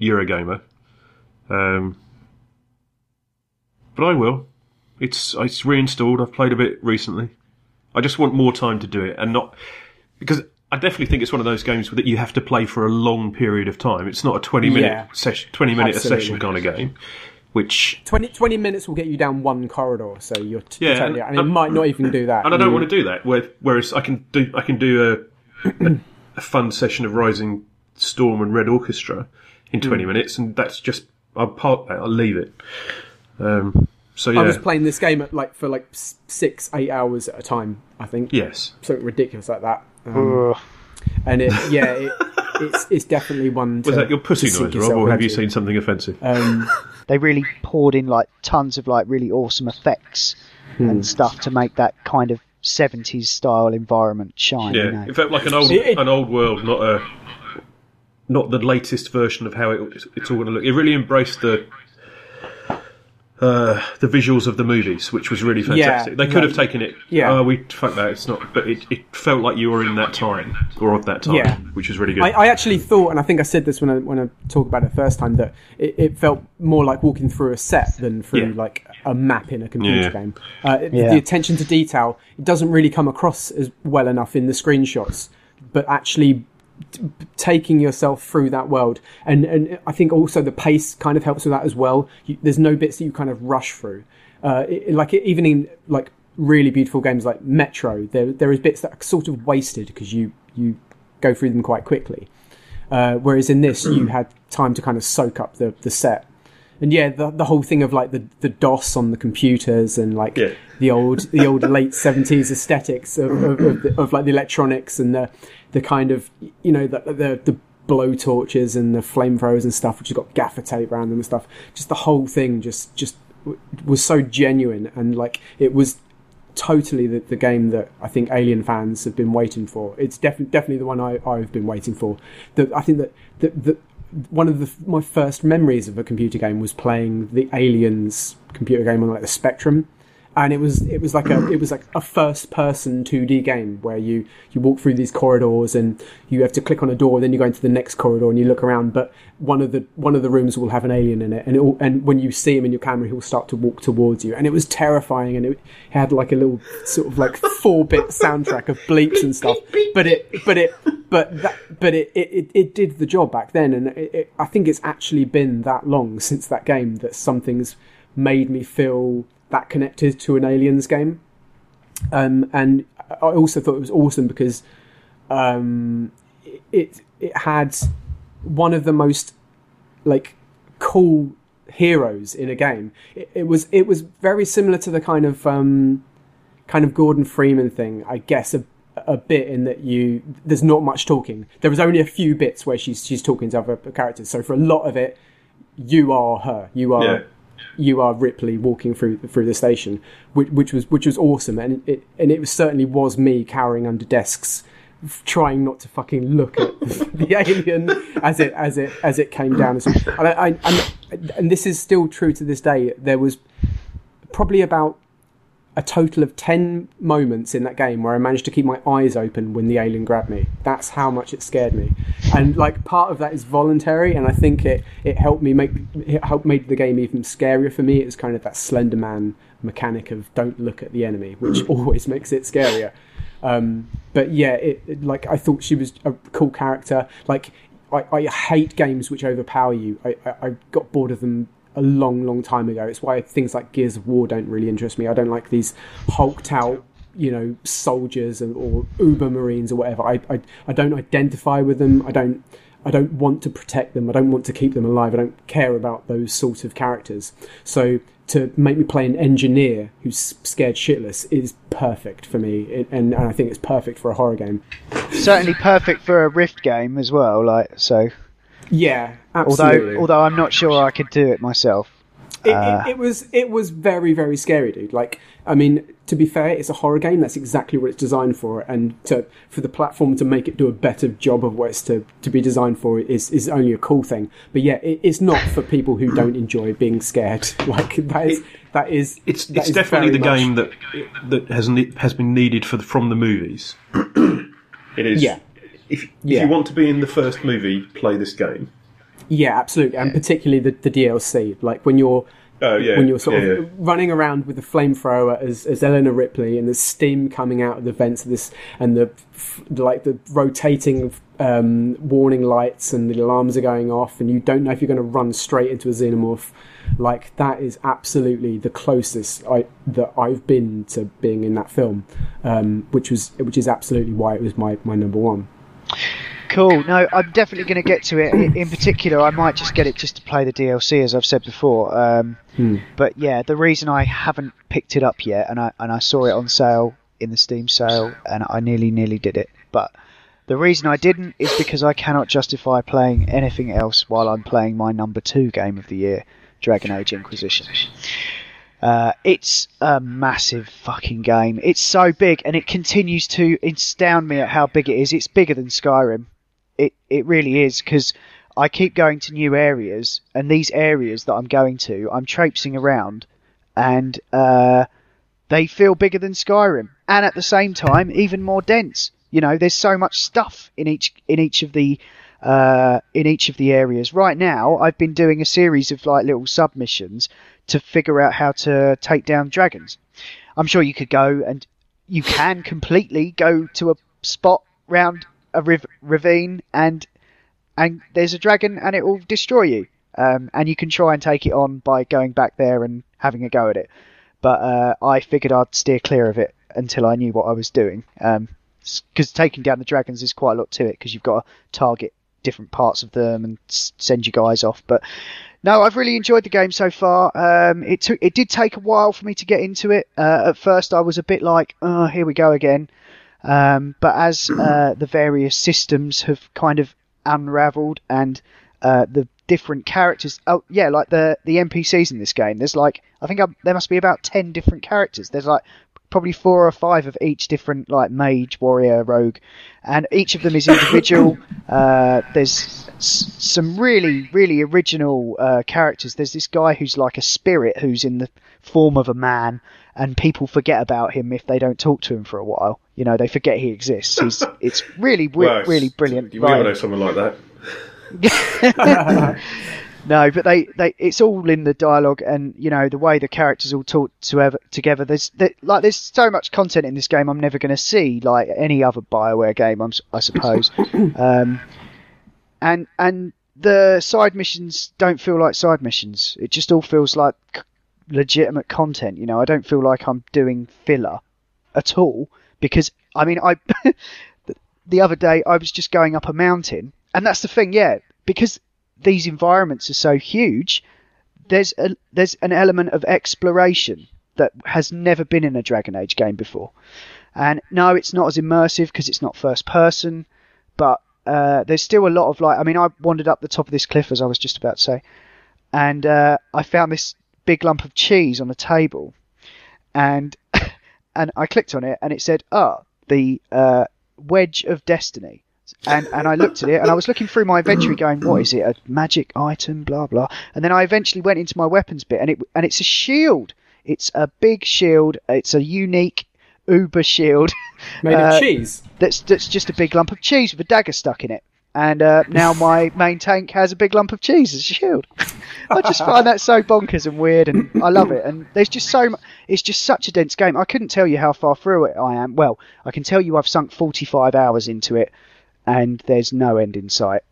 Eurogamer. Um, but I will. It's it's reinstalled. I've played a bit recently. I just want more time to do it, and not because I definitely think it's one of those games that you have to play for a long period of time. It's not a twenty minute Yeah. session, twenty minute a session kind of game. Which 20, 20 minutes will get you down one corridor, so you're t- Yeah, totally. and- And it might not even do that. and I don't You- want to do that. Whereas I can do I can do a, a, a fun session of Rising Storm and Red Orchestra in twenty minutes, and that's just I'll park that. I'll leave it. Um, so yeah, I was playing this game at like for like six, eight hours at a time. I think yes. something ridiculous like that. Um, and it, *laughs* yeah, it, it's it's definitely one. To, Was that your pussy to noise, Rob, or have you seen something offensive? Um, *laughs* They really poured in like tons of like really awesome effects Hmm. and stuff to make that kind of 70s style environment shine. Yeah, You know? it felt like an old It- it- an old world, not a not the latest version of how it, it's all going to look. It really embraced the uh, the visuals of the movies, which was really fantastic. they could no. have taken it. Yeah. Oh, we fuck that. It's not. But it, it felt like you were in that time or of that time, Yeah. which was really good. I, I actually thought, and I think I said this when I when I talked about it first time, that it, it felt more like walking through a set than through Yeah. like a map in a computer Yeah. game. Uh, it- Yeah. The attention to detail it doesn't really come across as well enough in the screenshots, but actually taking yourself through that world, and and I think also the pace kind of helps with that as well. You, there's no bits that you kind of rush through. Uh, it, like even in like really beautiful games like Metro, there there is bits that are sort of wasted because you you go through them quite quickly. Uh, whereas in this, you had time to kind of soak up the, the set. And yeah, the the whole thing of like the, the DOS on the computers and like Yeah. the old the old late *laughs* seventies aesthetics of of, of, the, of like the electronics and the the kind of you know the the, the blow torches and the flamethrowers and stuff, which has got gaffer tape around them and stuff. Just the whole thing just just w- was so genuine and like it was totally the, the game that I think Alien fans have been waiting for. It's definitely definitely the one I, I've been waiting for. The, I think that the, the one of the, my first memories of a computer game was playing the Aliens computer game on like the Spectrum, and it was it was like a it was like a first person 2D game where you you walk through these corridors and you have to click on a door, then you go into the next corridor and you look around, but one of the one of the rooms will have an alien in it, and it will, and when you see him in your camera, he'll start to walk towards you, and it was terrifying, and it had like a little sort of like four bit soundtrack of bleeps and stuff, but it but it but that but it it, it, it did the job back then, and it, it, I think it's actually been that long since that game that something's made me feel that connected to an aliens game um, and I also thought it was awesome because um, it it had one of the most like cool heroes in a game. It, it was it was very similar to the kind of um, kind of Gordon Freeman thing, I guess a a bit in that you there's not much talking. There was only a few bits where she's she's talking to other characters. So for a lot of it, you are her. You are Yeah. You are Ripley walking through through the station, which, which was which was awesome, and it and it was certainly was me cowering under desks, trying not to fucking look at *laughs* the alien as it as it as it came down. And, I, I, and, and this is still true to this day. There was probably about a total of 10 moments in that game where I managed to keep my eyes open when the alien grabbed me. That's how much it scared me. And like part of that is voluntary and I think it, it helped me make it helped make the game even scarier for me. It was kind of that slender man mechanic of don't look at the enemy, which always *laughs* makes it scarier. Um, but yeah, it, it like I thought she was a cool character. Like I, I hate games which overpower you. I, I, I got bored of them a long, long time ago. It's why things like Gears of War don't really interest me. I don't like these hulked out, you know, soldiers and, or Uber Marines or whatever. I, I, I don't identify with them. I don't. I don't want to protect them. I don't want to keep them alive. I don't care about those sort of characters. So to make me play an engineer who's scared shitless is perfect for me, and, and I think it's perfect for a horror game. Certainly perfect for a Rift game as well. Like so. Yeah, Although absolutely. although I'm not sure I could do it myself. it, Uh, it, it was it was very very scary, dude. Like, I mean, to be fair, it's a horror game. That's exactly what it's designed for, and to for the platform to make it do a better job of what it's to, to be designed for is is only a cool thing. But yeah, it, it's not for people who don't enjoy being scared. *laughs* Like that is that is It's that it's is definitely the game that that has ne- has been needed for the, from the movies. it is. Yeah. If, if you want to be in the first movie, play this game. Yeah, absolutely, and particularly the, the DLC. Like when you're Oh yeah. when you're sort yeah, of yeah. running around with the flamethrower as, as Eleanor Ripley, and there's steam coming out of the vents of this, and the f- like the rotating um, warning lights, and the alarms are going off, and you don't know if you're going to run straight into a xenomorph. Like that is absolutely the closest I that I've been to being in that film, um, which was which is absolutely why it was my, my number one. Cool. No, I'm definitely going to get to it. In, particular, I might just get it just to play the DLC, as I've said before. Um, But yeah, the reason I haven't picked it up yet, and I and I saw it on sale in the Steam sale, and I nearly nearly did it. But the reason I didn't is because I cannot justify playing anything else while I'm playing my number two game of the year, Dragon Age Inquisition. Uh, it's a massive fucking game. It's so big, and it continues to astound me at how big it is. It's bigger than Skyrim. It it really is because I keep going to new areas, and these areas that I'm going to, I'm traipsing around and uh, they feel bigger than Skyrim, and at the same time even more dense. You know, there's so much stuff in each in each of the uh, in each of the areas. Right now, I've been doing a series of like little submissions to figure out how to take down dragons. I'm sure you could go and you can completely go to a spot round a riv- ravine and and there's a dragon and it will destroy you. Um, and you can try and take it on by going back there and having a go at it. But uh, I figured I'd steer clear of it until I knew what I was doing. Because taking down the dragons is quite a lot to it because you've got to target different parts of them and send you guys off. But no, I've really enjoyed the game so far. Um, it took it did take a while for me to get into it. Uh, at first, I was a bit like, "Oh, here we go again." Um, but as uh, *clears throat* the various systems have kind of unravelled and uh, the different characters, oh yeah, like the the NPCs in this game, there's like I think i there must be about ten different characters. There's like probably four or five of each different like mage, warrior, rogue, and each of them is individual. *coughs* uh, there's s- some really really original uh, characters. There's this guy who's like a spirit who's in the form of a man, and people forget about him if they don't talk to him for a while. You know, they forget he exists. He's, *laughs* it's really re- Well, really brilliant. You never writing. know someone like that. *laughs* *laughs* No, but they, they it's all in the dialogue and you know the way the characters all talk to ever, together. There's there, like there's so much content in this game I'm never going to see like any other Bioware game. I'm, I suppose. *coughs* um, and and the side missions don't feel like side missions. It just all feels like c- legitimate content. You know, I don't feel like I'm doing filler at all because I mean I *laughs* the other day I was just going up a mountain and that's the thing, yeah, because these environments are so huge, there's a, there's an element of exploration that has never been in a Dragon Age game before. And no, it's not as immersive because it's not first person, but uh, there's still a lot of like. I mean, I wandered up the top of this cliff as I was just about to say, and uh, I found this big lump of cheese on a table, and *laughs* and I clicked on it and it said, "Ah, the uh, wedge of destiny." And and I looked at it and I was looking through my inventory, going, "What is it? A magic item? Blah blah." And then I eventually went into my weapons bit, and it and it's a shield. It's a big shield. It's a unique uber shield Made *laughs* Uh, of cheese. that's that's just a big lump of cheese with a dagger stuck in it. And uh, now my *laughs* main tank has a big lump of cheese as a shield. I just find that so bonkers and weird, and I love it. And there's just so much. It's just such a dense game. I couldn't tell you how far through it I am. Well, I can tell you I've sunk 45 hours into it, and there's no end in sight.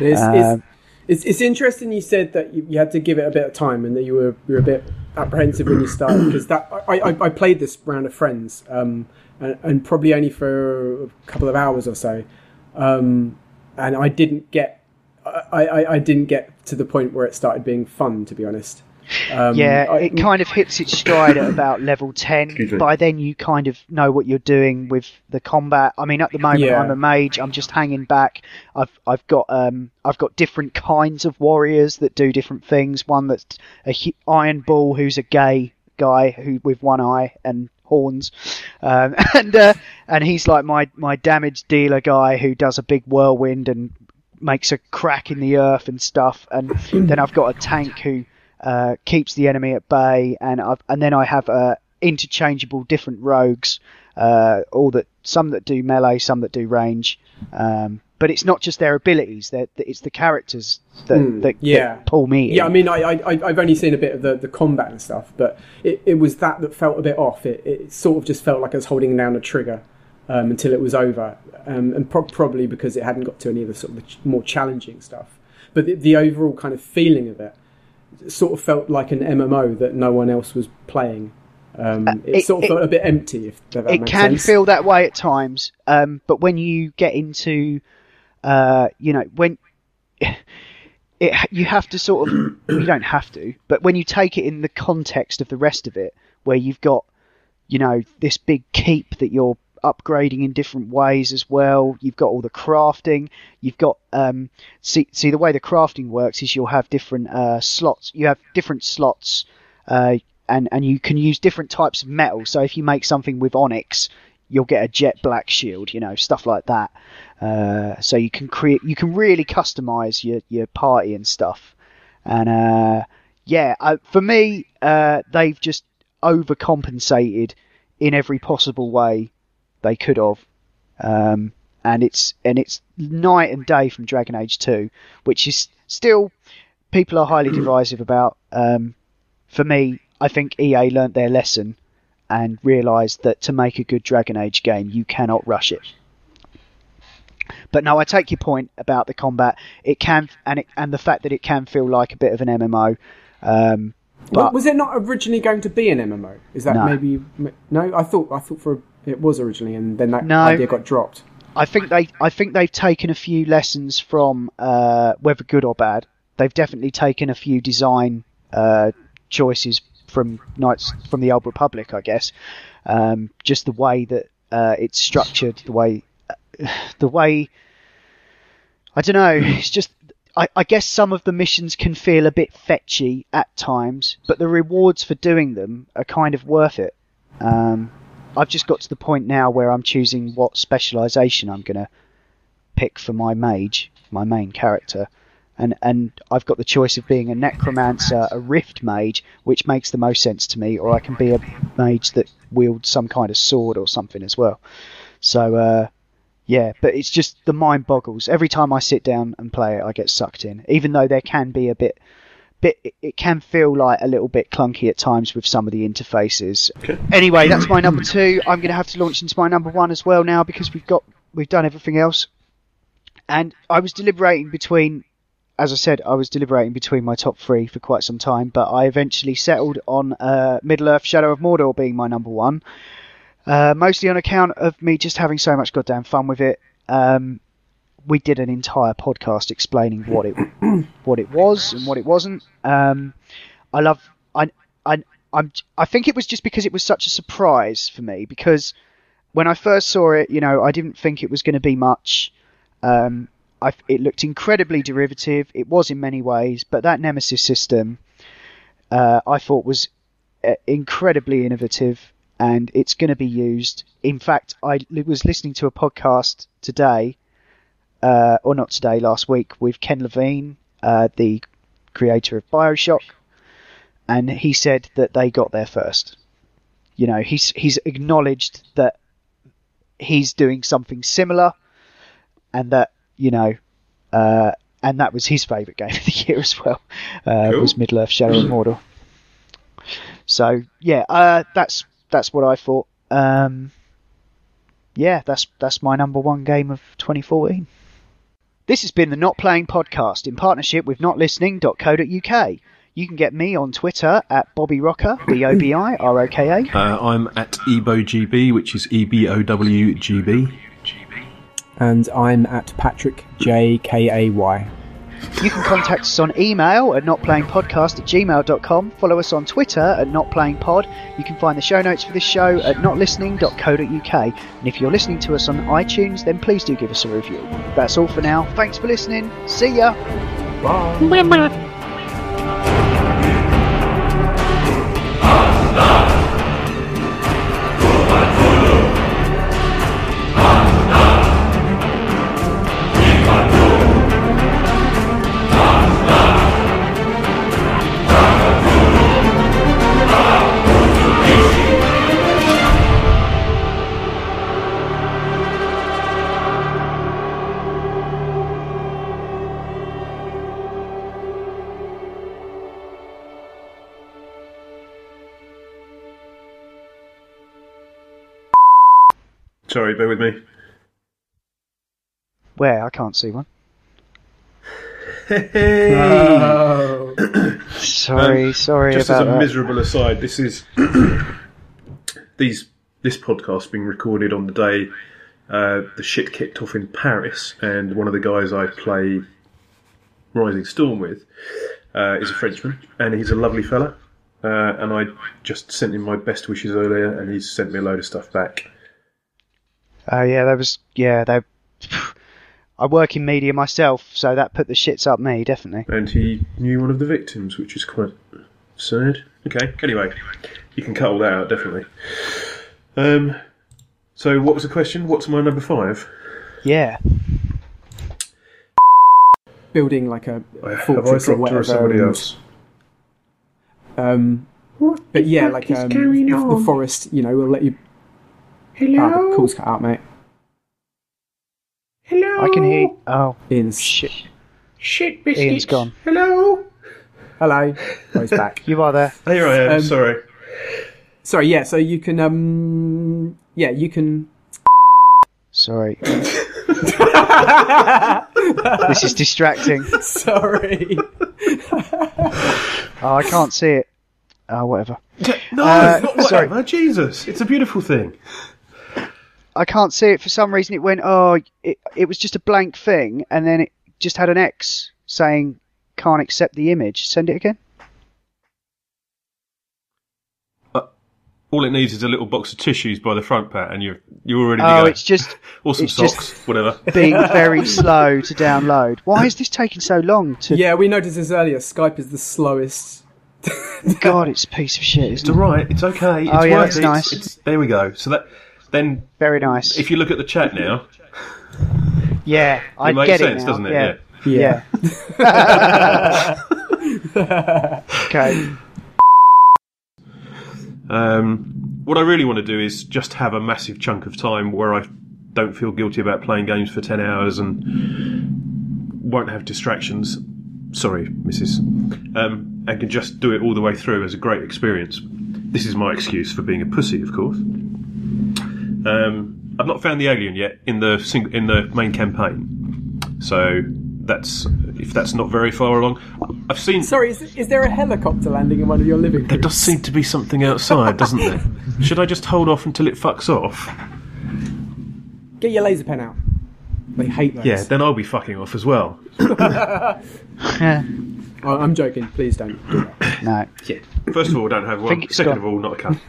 It's, Um, it's, it's, it's interesting you said that you, you had to give it a bit of time and that you were you were a bit apprehensive when you started because that I, I, I played this round of friends um, and, and probably only for a couple of hours or so um, and I didn't get I, I, I didn't get to the point where it started being fun to be honest. Um, yeah, I- it kind of hits its stride at about level 10. Excuse. By then, you kind of know what you're doing with the combat. I mean, at the moment, Yeah. I'm a mage. I'm just hanging back. I've I've got um I've got different kinds of warriors that do different things. One that's a hu- Iron Bull, who's a gay guy who with one eye and horns, um, *laughs* and uh, and he's like my my damage dealer guy who does a big whirlwind and makes a crack in the earth and stuff. And then I've got a tank who uh, keeps the enemy at bay, and I've, and then I have uh, interchangeable different rogues, uh, all that some that do melee, some that do range. Um, but it's not just their abilities; they're, it's the characters that, that, that yeah. pull me. In. Yeah, I mean, I, I, I've only seen a bit of the, the combat and stuff, but it, it was that that felt a bit off. It, it sort of just felt like I was holding down a trigger um, until it was over, um, and pro- probably because it hadn't got to any of the sort of the ch- more challenging stuff. But the, the overall kind of feeling of it sort of felt like an MMO that no one else was playing. Um, it, it- sort of it- felt a bit empty, if that it can sense. feel that way at times. Um, but when you get into, uh, you know, when *sighs* it, you have to sort of, *coughs* you don't have to, but when you take it in the context of the rest of it, where you've got, you know, this big keep that you're upgrading in different ways as well. You've got all the crafting. You've got um, see see the way the crafting works is you'll have different uh, slots. You have different slots. Uh, and, and you can use different types of metal. So if you make something with onyx, you'll get a jet black shield, you know, stuff like that. Uh, so you can create, you can really customize your, your party and stuff. And, uh, yeah, uh, for me, uh, they've just overcompensated in every possible way they could have, um, and it's and it's night and day from Dragon Age Two, which is still people are highly divisive about. Um, for me, I think EA learnt their lesson and realised that to make a good Dragon Age game, you cannot rush it. But no, I take your point about the combat. It can and it, and the fact that it can feel like a bit of an MMO. Um, but was it not originally going to be an MMO? Is that No. maybe no? I thought I thought for it was originally, and then that No. idea got dropped. I think they I think they've taken a few lessons from uh, whether good or bad. They've definitely taken a few design uh, choices from Knights from the Old Republic, I guess. Um, just the way that uh, it's structured, the way *sighs* the way I don't know. It's just I, I guess some of the missions can feel a bit fetchy at times, but the rewards for doing them are kind of worth it. Um, I've just got to the point now where I'm choosing what specialization I'm going to pick for my mage, my main character. And, and I've got the choice of being a necromancer, a rift mage, which makes the most sense to me, or I can be a mage that wields some kind of sword or something as well. So, uh, yeah, but it's just the mind boggles. Every time I sit down and play it, I get sucked in. Even though there can be a bit, bit, it- can feel like a little bit clunky at times with some of the interfaces. Anyway, that's my number two. I'm going to have to launch into my number one as well now because we've got we've done everything else. And I was deliberating between, as I said, I was deliberating between my top three for quite some time, but I eventually settled on uh, Middle Earth: Shadow of Mordor being my number one. Uh, mostly on account of me just having so much goddamn fun with it. Um, we did an entire podcast explaining what it what it was and what it wasn't. Um, I love I I I'm I think it was just because it was such a surprise for me because when I first saw it, you know, I didn't think it was going to be much. Um, I, it looked incredibly derivative. It was in many ways, but that Nemesis system, uh, I thought was uh, incredibly innovative, and it's going to be used. In fact, I was listening to a podcast today, uh, or not today, last week, with Ken Levine, uh, the creator of Bioshock, and he said that they got there first. You know, he's he's acknowledged that he's doing something similar, and that you know, uh, and that was his favourite game *laughs* of the year as well. Uh, Cool. Was Middle Earth: Shadow of Mordor. So yeah, uh, that's that's what I thought. Um, yeah, that's that's my number one game of 2014. This has been the Not Playing Podcast in partnership with NotListening.co.uk. You can get me on Twitter at bobiroka, B O B I R O K A. Uh, I'm at ebowgb, which is E B O W G B. And I'm at Patrick J K A Y. You can contact us on email at notplayingpodcast at gmail.com. Follow us on Twitter at notplayingpod. You can find the show notes for this show at notlistening.co.uk. And if you're listening to us on iTunes, then please do give us a review. That's all for now. Thanks for listening. See ya. Sorry, bear with me. Where? I can't see one. *coughs* Sorry, sorry Just about as a that. miserable aside, this is *coughs* these this podcast being recorded on the day uh, the shit kicked off in Paris, and one of the guys I play Rising Storm with uh, is a Frenchman, and he's a lovely fella. Uh, and I just sent him my best wishes earlier, and he's sent me a load of stuff back. Oh yeah, that was yeah. They. *sighs* I work in media myself, so that put the shits up me definitely. And he knew one of the victims, which is quite sad. Okay, anyway, you can cut all that out, definitely. Um, so, what was the question? What's my number five? Yeah. Building like a Have I fortress or whatever. or somebody and- else? Um, What but yeah, like um, the, the forest, you know, we'll let you. Hello? Ah, the call's cut out, mate. Hello? I can hear. Oh Iain's. shit! Shit biscuits. Iain's gone. Hello? Hello. Oh, he's back. You are there. Here I am. Um, sorry. Sorry, yeah. So you can, um, yeah, you can. Sorry. *laughs* this is distracting. Sorry. Oh, I can't see it. Oh, whatever. No, uh, not sorry. whatever. Jesus, it's a beautiful thing. I can't see it for some reason. It went. Oh, it, it was just a blank thing, and then it just had an X saying can't accept the image. Send it again. Uh, all it needs is a little box of tissues by the front, Pat, and you're you're already to Oh, go. it's just *laughs* or some it's just- socks, whatever. *laughs* being very *laughs* slow to download. Why is this taking so long to? yeah, we noticed this earlier. Skype is the slowest. God, it's a piece of shit, It's isn't it? all right. It's okay. Oh, it's Oh, yeah, worth that's it. nice. It's, there we go. So that then, Very nice. if you look at the chat now, yeah, I it makes get sense, it now. doesn't it? Yeah. Yeah. Yeah. *laughs* okay. Um, what I really want to do is just have a massive chunk of time where I don't feel guilty about playing games for 10 hours and won't have distractions. Sorry, Mrs. Um, and can just do it all the way through as a great experience. This is my excuse for being a pussy, of course. Um, I've not found the alien yet in the sing- in the main campaign, so that's if that's not very far along. I've seen Sorry, is, is there a helicopter landing in one of your living rooms? there does seem to be something outside, doesn't there? *laughs* Should I just hold off until it fucks off? Get your laser pen out. They hate those. Yeah, then I'll be fucking off as well. *laughs* Oh, I'm joking. Please don't do that. No, First of all, don't have one. think it's Second gone. of all, not a cunt.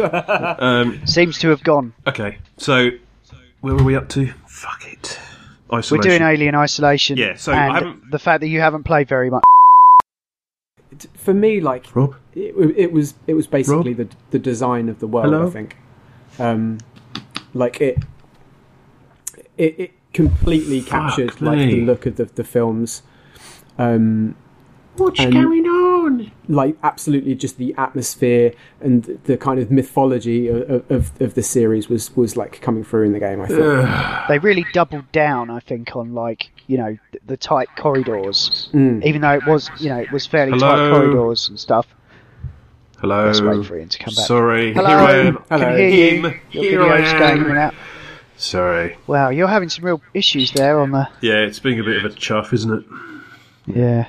*laughs* um, seems to have gone. okay, so where were we up to? Fuck it. We're doing Alien Isolation. Yeah, so I and haven't- the fact that you haven't played very much. For me, like Rob? it, it was it was basically the the design of the world. Hello? I think, um, like it, it it completely captured like the look of the the films. Um, What's And- going on? like absolutely just the atmosphere and the kind of mythology of, of, of the series was was like coming through in the game. I thought. They really doubled down, I think, on like you know th- the tight corridors. Mm. Even though it was you know it was fairly Hello? tight corridors and stuff. Hello. Let's wait for Iain to come back. Sorry, Hello. here I am. Hello. Can hear you. Him. Your Here I video's going in am. out. Sorry. Wow, you're having some real issues there on the. Yeah, it's being a bit of a chuff, isn't it? Yeah.